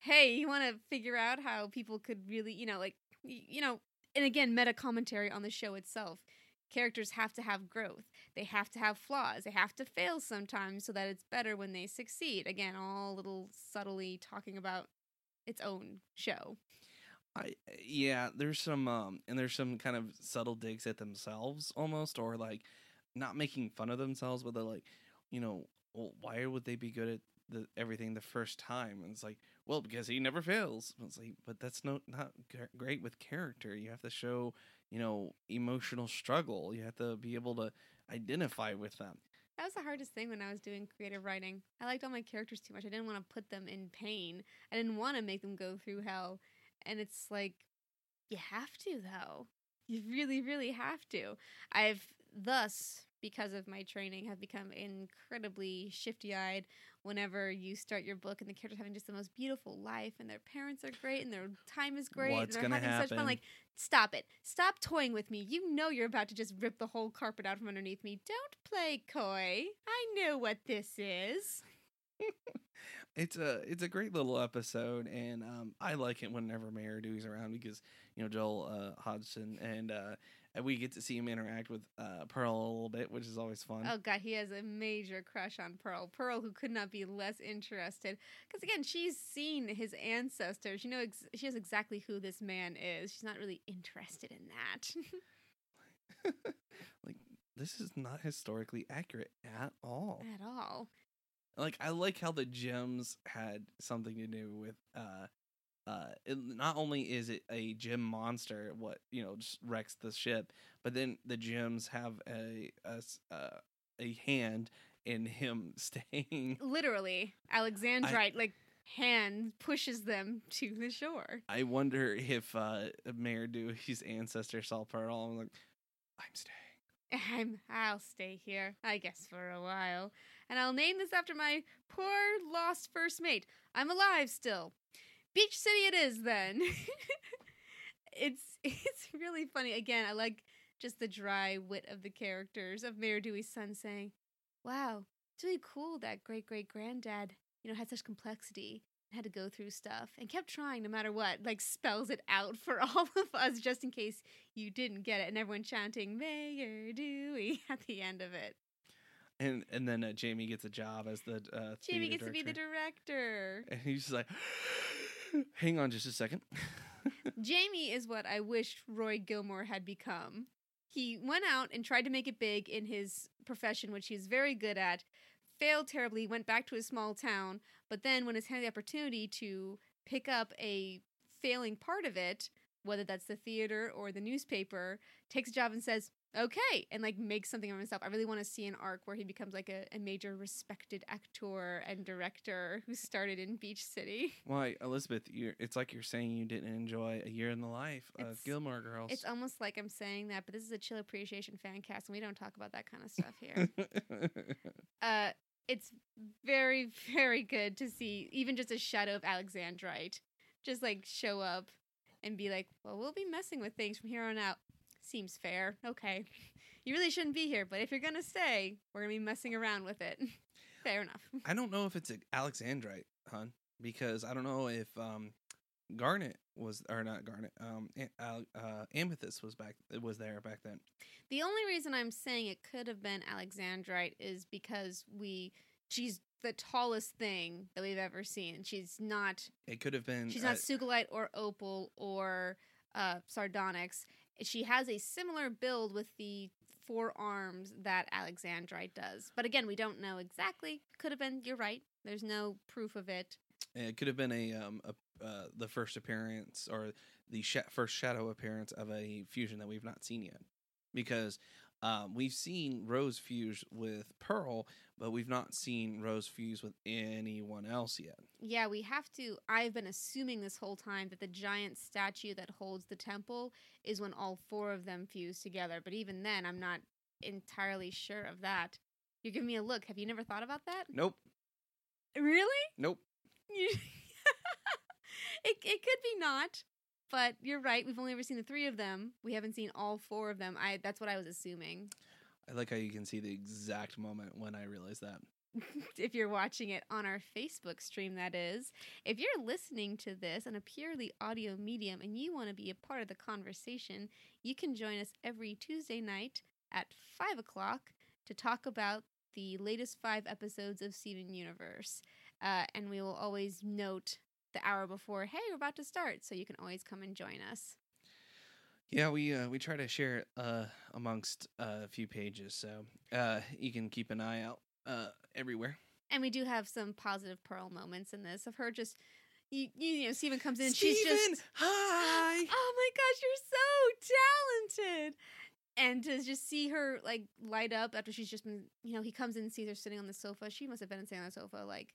hey, you want to figure out how people could really, you know, like, you know, and again, meta commentary on the show itself. Characters have to have growth. They have to have flaws. They have to fail sometimes so that it's better when they succeed. Again, all little subtly talking about its own show.
I yeah, there's some um and there's some kind of subtle digs at themselves almost or like not making fun of themselves but they're like, you know, well, why would they be good at the everything the first time? And it's like, well, because he never fails. It's like, but that's no not great with character. You have to show, you know, emotional struggle. You have to be able to identify with them.
That was the hardest thing when I was doing creative writing. I liked all my characters too much. I didn't want to put them in pain. I didn't want to make them go through hell. And it's like, you have to, though. You really, really have to. I've thus, because of my training, have become incredibly shifty eyed whenever you start your book and the characters having just the most beautiful life and their parents are great and their time is great
What's
and they're having such fun. Like, stop it. Stop toying with me. You know you're about to just rip the whole carpet out from underneath me. Don't play coy. I know what this is. (laughs)
It's a it's a great little episode, and um, I like it whenever Mayor Dewey's around because you know Joel uh, Hodgson and uh, and we get to see him interact with uh, Pearl a little bit, which is always fun.
Oh god, he has a major crush on Pearl. Pearl, who could not be less interested, because again, she's seen his ancestors. You know, ex- she knows exactly who this man is. She's not really interested in that (laughs) (laughs)
like this is not historically accurate at all.
at all.
Like I like how the gems had something to do with uh uh it, not only is it a gem monster what you know just wrecks the ship but then the gems have a a uh, a hand in him (laughs) staying
Literally, Alexandrite like hand pushes them to the shore.
I wonder if uh Mayor Dewey's ancestor saw Pearl and like I'm staying (laughs)
I'm I'll stay here, I guess for a while. And I'll name this after my poor lost first mate. I'm alive still. Beach City it is then. (laughs) it's (laughs) it's really funny. Again, I like just the dry wit of the characters of Mayor Dewey's son saying, Wow, it's really cool that great great granddad, you know, had such complexity and had to go through stuff and kept trying no matter what. Like spells it out for (laughs) all of us just in case you didn't get it, and everyone chanting Mayor Dewey at the end of it.
and and then uh, Jamie gets a job as the uh
Jamie gets to be the
director.
director.
and he's just like hang on just a second (laughs)
Jamie is what I wish Rory Gilmore had become. He went out and tried to make it big in his profession, which he was very good at, failed terribly, went back to his small town, but then when he's had the opportunity to pick up a failing part of it, whether that's the theater or the newspaper, takes a job and says, okay, and like make something of himself. I really want to see an arc where he becomes like a, a major respected actor and director who started in Beach City. (laughs)
Why, Elizabeth? You're, it's like you're saying you didn't enjoy a year in the life of
It's-
Gilmore Girls.
It's almost like I'm saying that, but this is a chill appreciation fan cast, and we don't talk about that kind of stuff (laughs) here. uh, it's very, very good to see even just a shadow of Alexandrite just like show up and be like, "Well, we'll be messing with things from here on out." Seems fair. Okay, you really shouldn't be here, but if you're gonna stay, we're gonna be messing around with it. (laughs) fair enough.
I don't know if it's Alexandrite, hun, because I don't know if um, Garnet was or not Garnet. Um, uh, Amethyst was back. Was there back then?
The only reason I'm saying it could have been Alexandrite is because we she's the tallest thing that we've ever seen. She's not
It could have been.
she's
uh,
not Sugilite or Opal or uh Sardonyx. She has a similar build with the four arms that Alexandrite does. But again, we don't know exactly. Could have been, you're right. There's no proof of it.
It could have been a um a, uh, the first appearance or the sh- first shadow appearance of a fusion that we've not seen yet, because Um, we've seen Rose fuse with Pearl, but we've not seen Rose fuse with anyone else yet.
Yeah, we have to. I've been assuming this whole time that the giant statue that holds the temple is when all four of them fuse together. But even then, I'm not entirely sure of that. You're giving me a look. Have you never thought about that?
Nope.
Really?
Nope. (laughs)
It it could be not, but you're right. We've only ever seen the three of them. We haven't seen all four of them. I that's what I was assuming.
I like how you can see the exact moment when I realized that. (laughs)
if you're watching it on our Facebook stream, that is. If you're listening to this on a purely audio medium and you want to be a part of the conversation, you can join us every Tuesday night at 5 o'clock to talk about the latest five episodes of Steven Universe. Uh, and we will always note the hour before, hey, we're about to start, so you can always come and join us.
Yeah, we uh, we try to share it uh, amongst uh, a few pages, so uh, you can keep an eye out uh, everywhere.
And we do have some positive Pearl moments in this of her just. You, you know, Steven comes in. she's just
Steven, hi. (gasps)
oh my gosh, you're so talented. And to just see her like light up after she's just been, you know, he comes in and sees her sitting on the sofa. She must have been sitting on the sofa like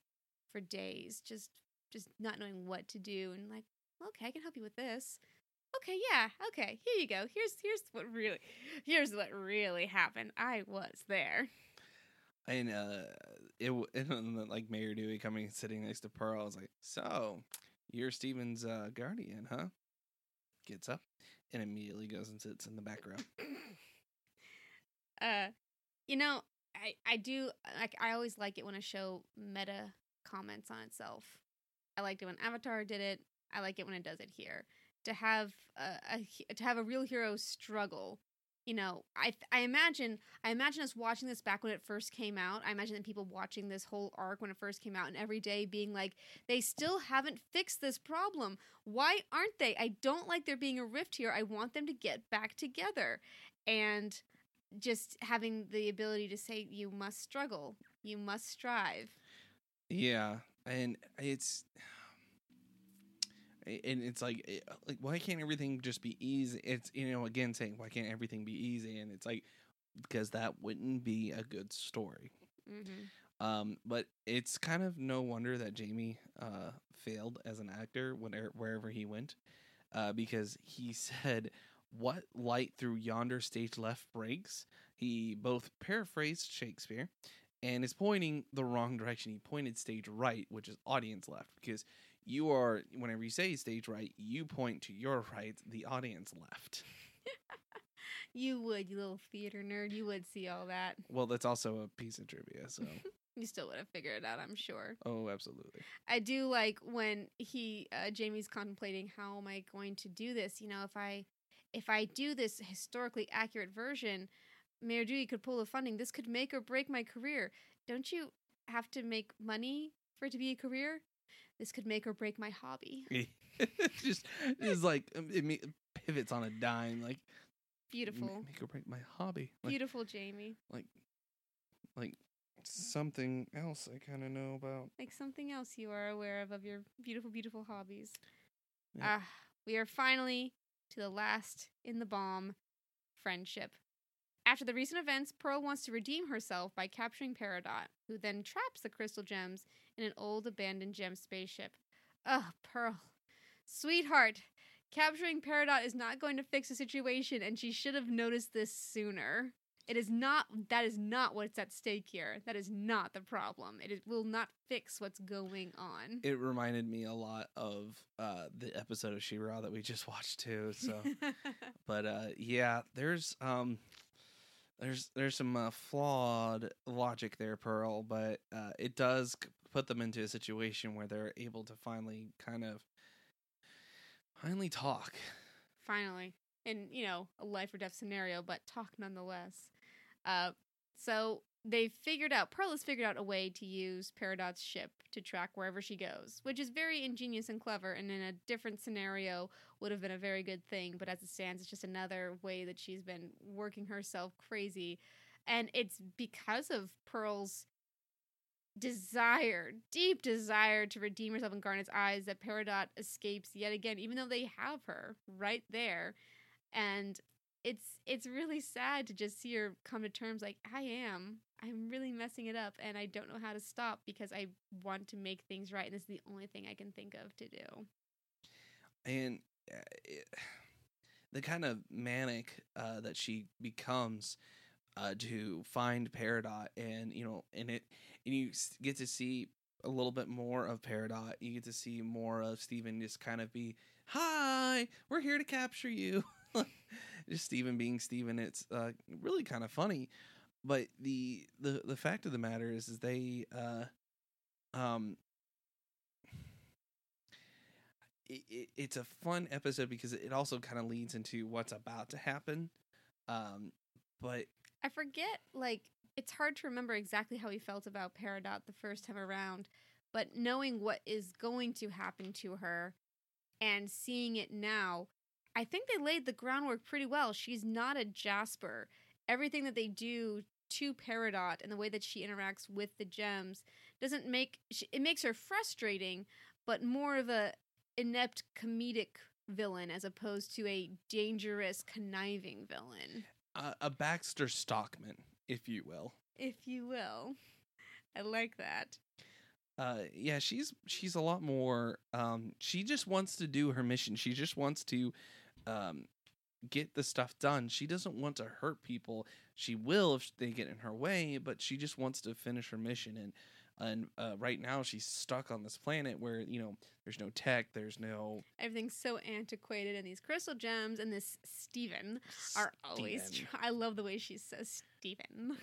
for days, just just not knowing what to do and like, okay, I can help you with this. Okay, yeah, okay, here you go. Here's here's what really here's what really happened. I was there.
And uh, it and (laughs) then, like Mayor Dewey coming sitting next to Pearl. I was like, so you're Steven's uh, guardian, huh? Gets up and immediately goes and sits in the back row. (coughs)
uh you know i i do like i always like it when a show meta comments on itself i liked it when avatar did it. I like it when it does it here. To have a, a to have a real hero struggle you know i i imagine i imagine us watching this back when it first came out. I imagine that people watching this whole arc when it first came out and every day being like they still haven't fixed this problem. Why aren't they? I don't like there being a rift here. I want them to get back together. And just having the ability to say you must struggle. You must strive.
Yeah, and it's (sighs) and it's like eh, like why can't everything just be easy? It's you know again saying why can't everything be easy? And it's like because that wouldn't be a good story.
mm-hmm.
Um, but it's kind of no wonder that Jamie uh, failed as an actor whenever wherever he went, uh, because he (laughs) said, "What light through yonder stage left breaks." He both paraphrased Shakespeare, and is pointing the wrong direction. He pointed stage right, which is audience left, because you are whenever you say stage right, you point to your right, the audience left. (laughs)
you would you little theater nerd you would see all that
Well, that's also a piece of trivia. So, (laughs)
you still would have figured it out i'm sure
oh, absolutely.
i do like when he uh, jamie's contemplating how am i going to do this you know if i if i do this historically accurate version mayor dewey could pull the funding. This could make or break my career. Don't you have to make money for it to be a career? This could make or break my hobby. (laughs)
Just is like um, it me- pivots on a dime, like
beautiful.
make or break my hobby, like
beautiful jamie.
like like something else I kind of know about.
like something else you are aware of of your beautiful beautiful hobbies.
Yeah.
ah we are finally to the last in the bomb friendship after the recent events pearl wants to redeem herself by capturing peridot who then traps the crystal gems in an old abandoned gem spaceship. Ugh pearl. Sweetheart capturing peridot is not going to fix the situation and she should have noticed this sooner. It is not that is not what's at stake here. That is not the problem. It is, will not fix what's going on.
It reminded me a lot of uh, the episode of She-Ra that we just watched too. So, (laughs) but uh, yeah, there's um, there's there's some uh, flawed logic there, Pearl, but uh, it does put them into a situation where they're able to finally kind of finally talk.
finally in you know a life or death scenario but talk nonetheless uh so they figured out pearl has figured out a way to use peridot's ship to track wherever she goes which is very ingenious and clever and in a different scenario would have been a very good thing but as it stands it's just another way that she's been working herself crazy and it's because of pearl's desire, deep desire to redeem herself in Garnet's eyes that Peridot escapes yet again, even though they have her right there. And it's it's really sad to just see her come to terms like I am. I'm really messing it up and I don't know how to stop because I want to make things right and this is the only thing I can think of to do.
and uh, it, the kind of manic uh, that she becomes uh, to find Peridot, and you know, and it, and you get to see a little bit more of Peridot. You get to see more of Steven just kind of be, "Hi, we're here to capture you." (laughs) (laughs) just Steven being Steven. It's uh, really kind of funny, but the the the fact of the matter is, is they uh, um it, it, it's a fun episode because it also kind of leads into what's about to happen. Um, but
I forget, like, it's hard to remember exactly how he felt about Peridot the first time around, but knowing what is going to happen to her and seeing it now, I think they laid the groundwork pretty well. She's not a Jasper. Everything that they do to Peridot and the way that she interacts with the gems doesn't make she, it makes her frustrating, but more of a inept comedic villain as opposed to a dangerous conniving villain
uh, a Baxter Stockman, if you will.
if you will. I like that.
Uh, yeah, she's she's a lot more. Um, she just wants to do her mission. She just wants to, um, get the stuff done. She doesn't want to hurt people. She will if they get in her way, but she just wants to finish her mission. And and uh, right now she's stuck on this planet where you know there's no tech, there's no
Everything's so antiquated, and these crystal gems and this Steven are always. Tr- I love the way she says Steven.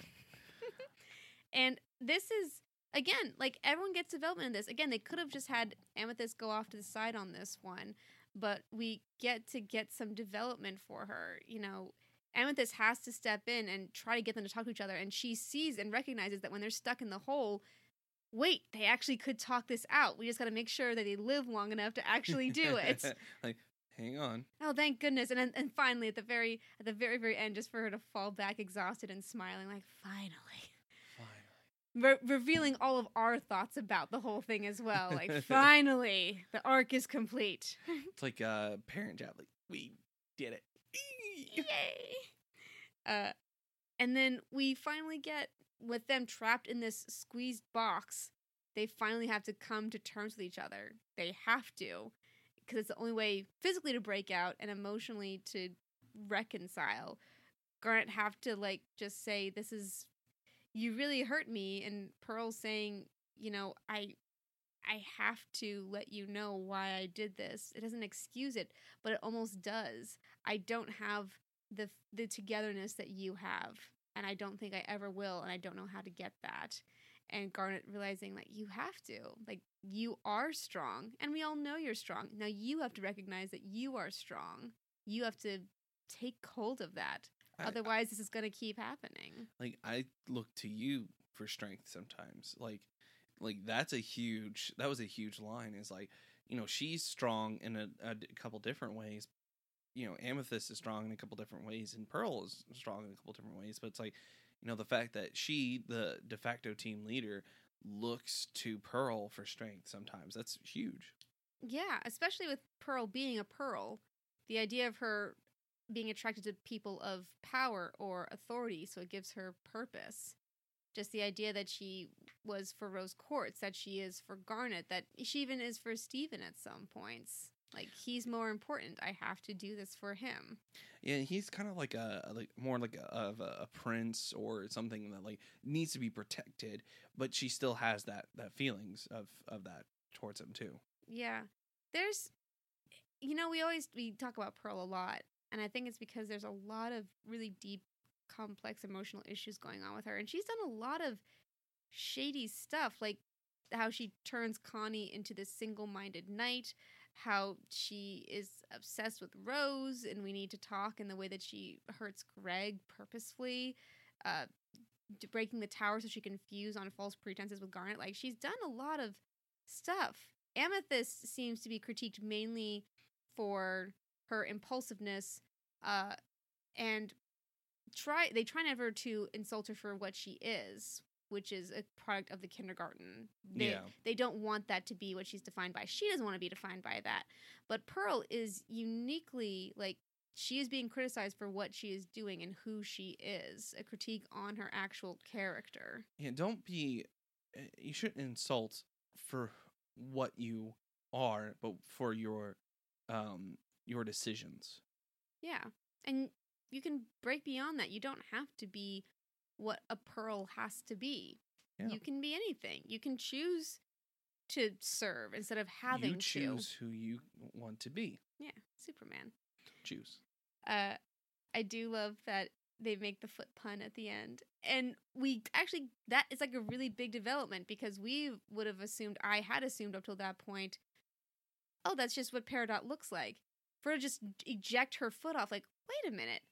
(laughs) and this is again like everyone gets development in this. Again, they could have just had Amethyst go off to the side on this one, but we get to get some development for her. You know, Amethyst has to step in and try to get them to talk to each other, and she sees and recognizes that when they're stuck in the hole. Wait, they actually could talk this out. We just got to make sure that they live long enough to actually do it. (laughs)
like, hang on.
Oh, thank goodness! And then- and finally, at the very at the very very end, just for her to fall back exhausted and smiling, like Finally. Re- revealing all of our thoughts about the whole thing as well. Like (laughs) finally, the arc is complete. (laughs)
It's like uh parent job. Like we did it.
Yay! Uh, and then we finally get with them trapped in this squeezed box. They finally have to come to terms with each other. They have to, because it's the only way physically to break out and emotionally to reconcile. Garnet have to like just say, "This is you really hurt me," and Pearl saying, "You know, I." I have to let you know why I did this. It doesn't excuse it, but it almost does. I don't have the the togetherness that you have, and I don't think I ever will, and I don't know how to get that. And Garnet realizing like you have to, like you are strong, and we all know you're strong. Now you have to recognize that you are strong. You have to take hold of that.
I-
Otherwise, this is going to keep happening.
like I look to you for strength sometimes. Like like that's a huge that was a huge line is like, you know, she's strong in a couple different ways. You know, Amethyst is strong in a couple different ways and Pearl is strong in a couple different ways, but it's like, you know, the fact that she, the de facto team leader, looks to Pearl for strength sometimes. That's huge.
Yeah, especially with Pearl being a Pearl, the idea of her being attracted to people of power or authority, so it gives her purpose. Just the idea that she was for Rose Quartz, that she is for Garnet, that she even is for Steven at some points. Like he's more important. I have to do this for him.
Yeah, he's kind of like a like more like a, of a, a prince or something that like needs to be protected, but she still has that that feelings of of that towards him too.
Yeah. There's you know, we always we talk about Pearl a lot, and I think it's because there's a lot of really deep complex emotional issues going on with her and she's done a lot of shady stuff like how she turns Connie into this single-minded knight, how she is obsessed with Rose and we need to talk and the way that she hurts Greg purposefully, uh breaking the tower so she can fuse on false pretenses with Garnet. Like she's done a lot of stuff. Amethyst seems to be critiqued mainly for her impulsiveness, uh, and try they try never to insult her for what she is, which is a product of the kindergarten. They,
Yeah.
they don't want that to be what she's defined by. She doesn't want to be defined by that. But Pearl is uniquely like she is being criticized for what she is doing and who she is. A critique on her actual character.
Yeah, don't be. uh, You shouldn't insult for what you are, but for your um your decisions.
Yeah. And you can break beyond that. You don't have to be what a pearl has to be.
Yeah.
You can be anything. You can choose to serve instead of having
you choose who you want to be.
Yeah, Superman.
Choose.
Uh I do love that they make the foot pun at the end. And we actually that is like a really big development because we would have assumed I had assumed up till that point, oh, that's just what Peridot looks like. For her to just eject her foot off, like, wait a minute.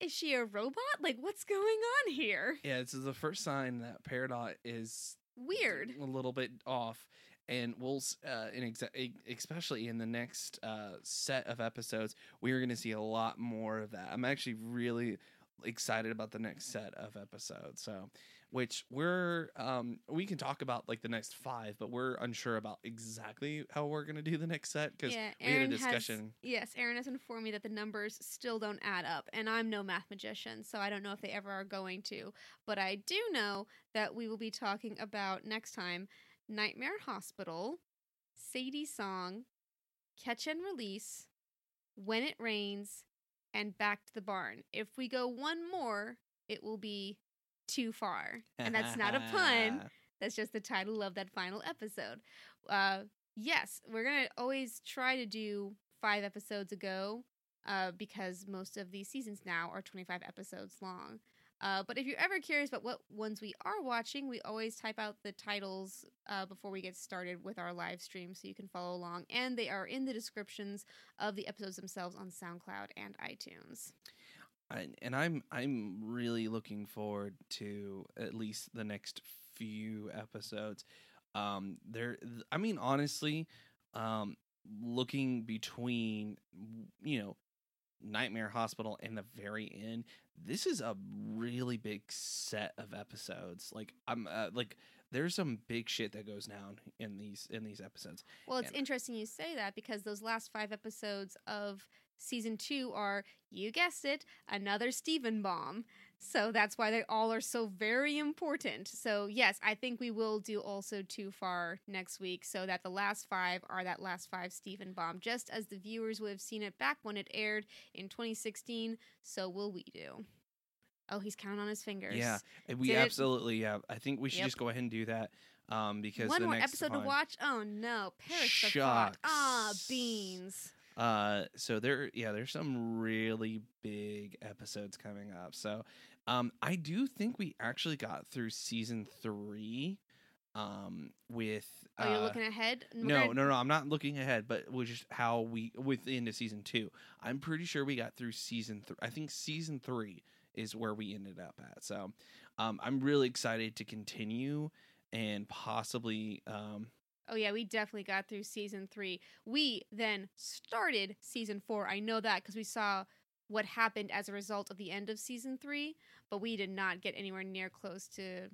Is she a robot? Like, what's going on here?
Yeah, this is the first sign that Peridot is
Weird.
a little bit off and we'll uh in exa- especially in the next uh set of episodes we're going to see a lot more of that i'm actually really excited about the next set of episodes so which we're um we can talk about like the next five but we're unsure about exactly how we're going to do the next set because
Yeah,
we had a
Aaron has-
discussion
Yes, Aaron has informed me that the numbers still don't add up, and I'm no math magician, so I don't know if they ever are going to. But I do know that we will be talking about next time Nightmare Hospital, Sadie Song, Catch and Release, When It Rains, and Back to the Barn. If we go one more, it will be too far. And that's not a pun. That's just the title of that final episode. Uh, yes, we're gonna always try to do five episodes ago, uh, because most of these seasons now are twenty five episodes long. Uh, but if you're ever curious about what ones we are watching, we always type out the titles uh, before we get started with our live stream so you can follow along. And they are in the descriptions of the episodes themselves on SoundCloud and iTunes.
I, and I'm I'm really looking forward to at least the next few episodes. Um, there, I mean, honestly, um, looking between you know Nightmare Hospital and the very end, this is a really big set of episodes. Like I'm uh, like there's some big shit that goes down in these in these episodes.
Well, it's
And-
interesting you say that because those last five episodes of season two are, you guessed it, another Steven bomb. So that's why they all are so very important. So, yes, I think we will do also Too Far next week so that the last five are that last five Steven bomb. Just as the viewers would have seen it back when it aired in 2016, so will we do. Oh, he's counting on his fingers.
Yeah, we
Did it-
absolutely yeah. I think we should
Yep.
just go ahead and do that. Um, because
One
the
more episode to watch? Oh, no. Perish the thought. Ah,
Shucks.
beans.
Uh, so there, yeah, there's some really big episodes coming up. So, um, I do think we actually got through season three, um, with.
Oh, you're
uh,
looking ahead?
No,
gonna-
no, no. I'm not looking ahead, but with just how we within into season two. I'm pretty sure we got through season three. I think season three is where we ended up at. So, um, I'm really excited to continue and possibly, um,
Oh yeah, we definitely got through season three. We then started season four. I know that because we saw what happened as a result of the end of season three, but we did not get anywhere near close to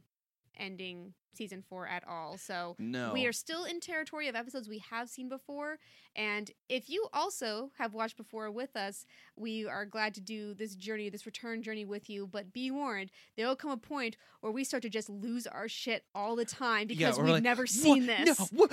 ending season four at all. So
no,
we are still in territory of episodes we have seen before. And if you also have watched before with us, we are glad to do this journey, this return journey with you. But be warned, there will come a point where we start to just lose our shit all the time because
we're
we've
like,
never
"What?
seen
No,
this.
what?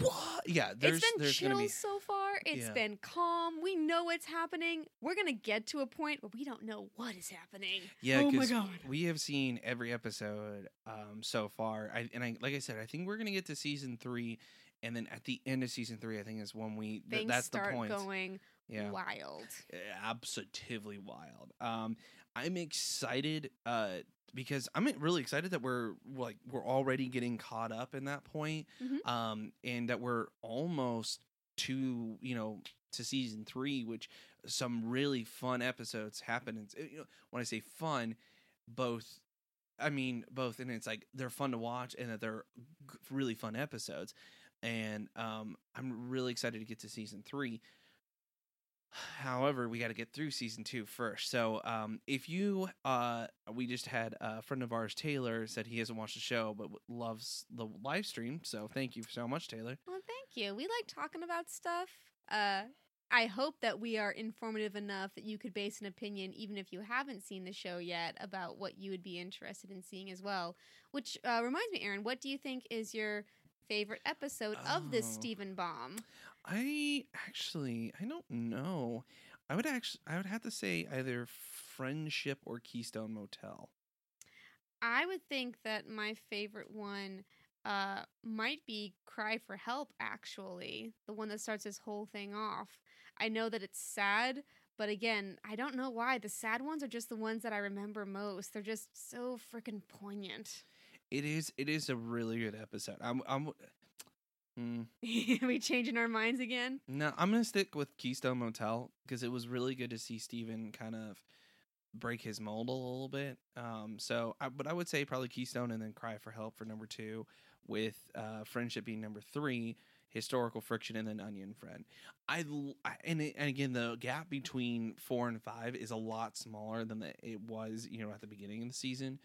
what? Yeah, there's
it's been
there's
chill
be
so far. It's
Yeah.
been calm. We know what's happening. We're gonna get to a point where we don't know what is happening.
yeah.
Oh my
'cause
God.
we have seen every episode um so far. I and I like I said, I think we're gonna get to season three, and then at the end of season three, I think is when we th-
Things
that's
start
the point.
going
yeah,
wild.
absolutely wild. Um, I'm excited. Uh. Because I'm really excited that we're like we're already getting caught up in that point,
Mhm.
um, and that we're almost to you know to season three, which some really fun episodes happen. And you know, when I say fun, both, I mean both, and it's like they're fun to watch and that they're really fun episodes. And um, I'm really excited to get to season three. However, we got to get through season two first. So, um, if you, uh, we just had a friend of ours, Taylor, said he hasn't watched the show but loves the live stream. So, thank you so much, Taylor.
Well, thank you. We like talking about stuff. Uh, I hope that we are informative enough that you could base an opinion, even if you haven't seen the show yet, about what you would be interested in seeing as well. Which uh, reminds me, Aaron, what do you think is your favorite episode of this
Oh.
Steven Bomb?
I actually I don't know. I would actually I would have to say either Friendship or Keystone Motel.
I would think that my favorite one uh, might be Cry for Help, actually. The one that starts this whole thing off. I know that it's sad, but again, I don't know why. The sad ones are just the ones that I remember most. They're just so freaking poignant.
It is it is a really good episode. I'm I'm (sighs) mm, (laughs)
Are we changing our minds again?
no, I'm gonna stick with Keystone Motel because it was really good to see Steven kind of break his mold a little bit. Um, so, I, but I would say probably Keystone and then Cry for Help for number two, with uh, Friendship being number three, Historical Friction, and then Onion Friend. I and, it, and again the gap between four and five is a lot smaller than the, it was you know at the beginning of the season,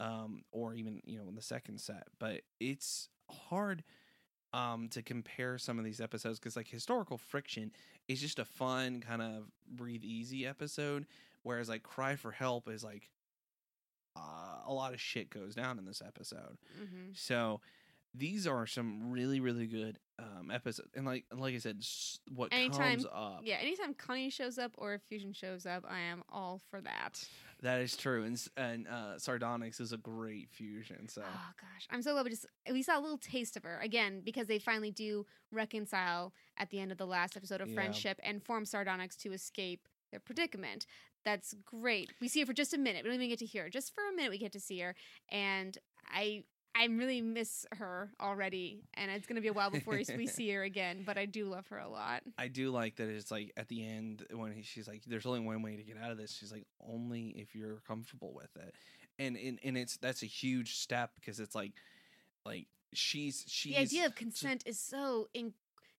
um, or even you know in the second set. But it's hard um to compare some of these episodes because like historical friction is just a fun kind of breathe easy episode whereas like cry for help is like uh, a lot of shit goes down in this episode
hmm
so these are some really really good um episodes and like like i said s- what
Anytime-
comes up
Yeah, anytime Connie shows up or if Fusion shows up, I am all for that.
that is true and and uh sardonyx is a great fusion so
Oh gosh, I'm so glad we just we saw a little taste of her again because they finally do reconcile at the end of the last episode of
Yeah.
Friendship and form Sardonyx to escape their predicament. That's great. We see her for just a minute. We don't even get to hear her. Just for a minute, we get to see her, and I I really miss her already. And it's gonna be a while before we- see (laughs) her again. But I do love her a lot.
I do like that it's like at the end when he, she's like, "There's only one way to get out of this." She's like, "Only if you're comfortable with it," and and, and it's that's a huge step because it's like, like she's she's
the idea of consent is so in,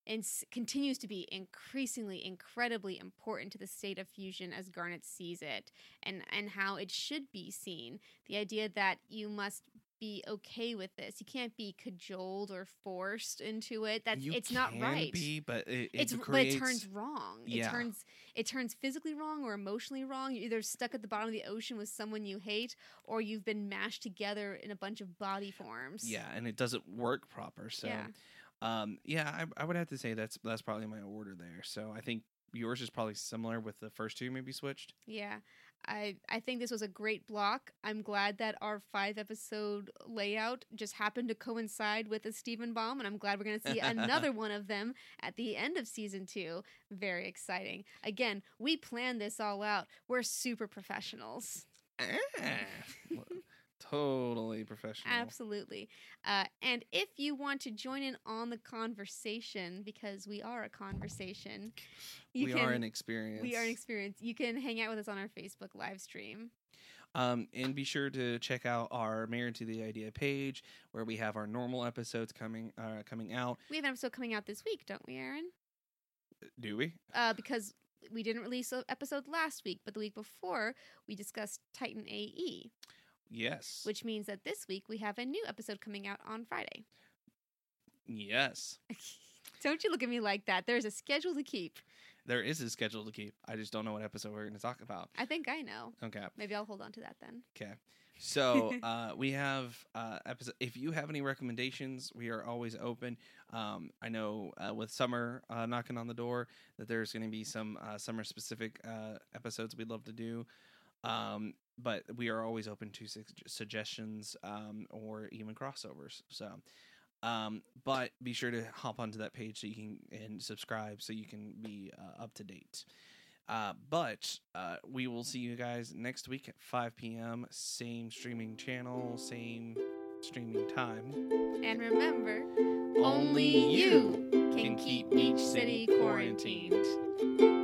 and s- continues to be increasingly incredibly important to the state of fusion as Garnet sees it and and how it should be seen the idea that you must be okay with this you can't be cajoled or forced into it That's
you
it's not right
Be, but it, it
it's but it turns wrong
Yeah.
it turns it turns physically wrong or emotionally wrong you're either stuck at the bottom of the ocean with someone you hate or you've been mashed together in a bunch of body forms
yeah, and it doesn't work proper. So,
Yeah.
um, yeah, I, I would have to say that's that's probably my order there. So I think yours is probably similar with the first two maybe switched.
Yeah. I I think this was a great block. I'm glad that our five episode layout just happened to coincide with a Steven Bomb, and I'm glad we're going to see another (laughs) one of them at the end of season two. Very exciting. Again, we planned this all out. We're super professionals.
Ah, totally professional.
Absolutely. Uh, and if you want to join in on the conversation, because we are a conversation, you
we
can.
are an experience.
we are an experience. You can hang out with us on our Facebook live stream.
Um, and be sure to check out our Married to the Idea page where we have our normal episodes coming uh, coming out.
We have an episode coming out this week, don't we, Aaron?
Do we?
Uh, because we didn't release an episode last week, but the week before we discussed Titan AE,
Yes.
which means that this week we have a new episode coming out on Friday.
yes. (laughs)
don't you look at me like that. There's a schedule to keep.
There is a schedule to keep. I just don't know what episode we're going to talk about.
I think I know.
Okay.
Maybe I'll hold on to that then.
Okay. So (laughs) uh, we have uh, episode. If you have any recommendations, we are always open. Um, I know uh, with summer uh, knocking on the door that there's going to be some uh, summer specific uh, episodes we'd love to do. Um, but we are always open to su- suggestions um, or even crossovers. So, um, but be sure to hop onto that page so you can and subscribe so you can be uh, up to date. Uh, but uh, we will see you guys next week at 5 p.m. Same streaming channel, same streaming time.
And remember, only you can keep each city quarantined.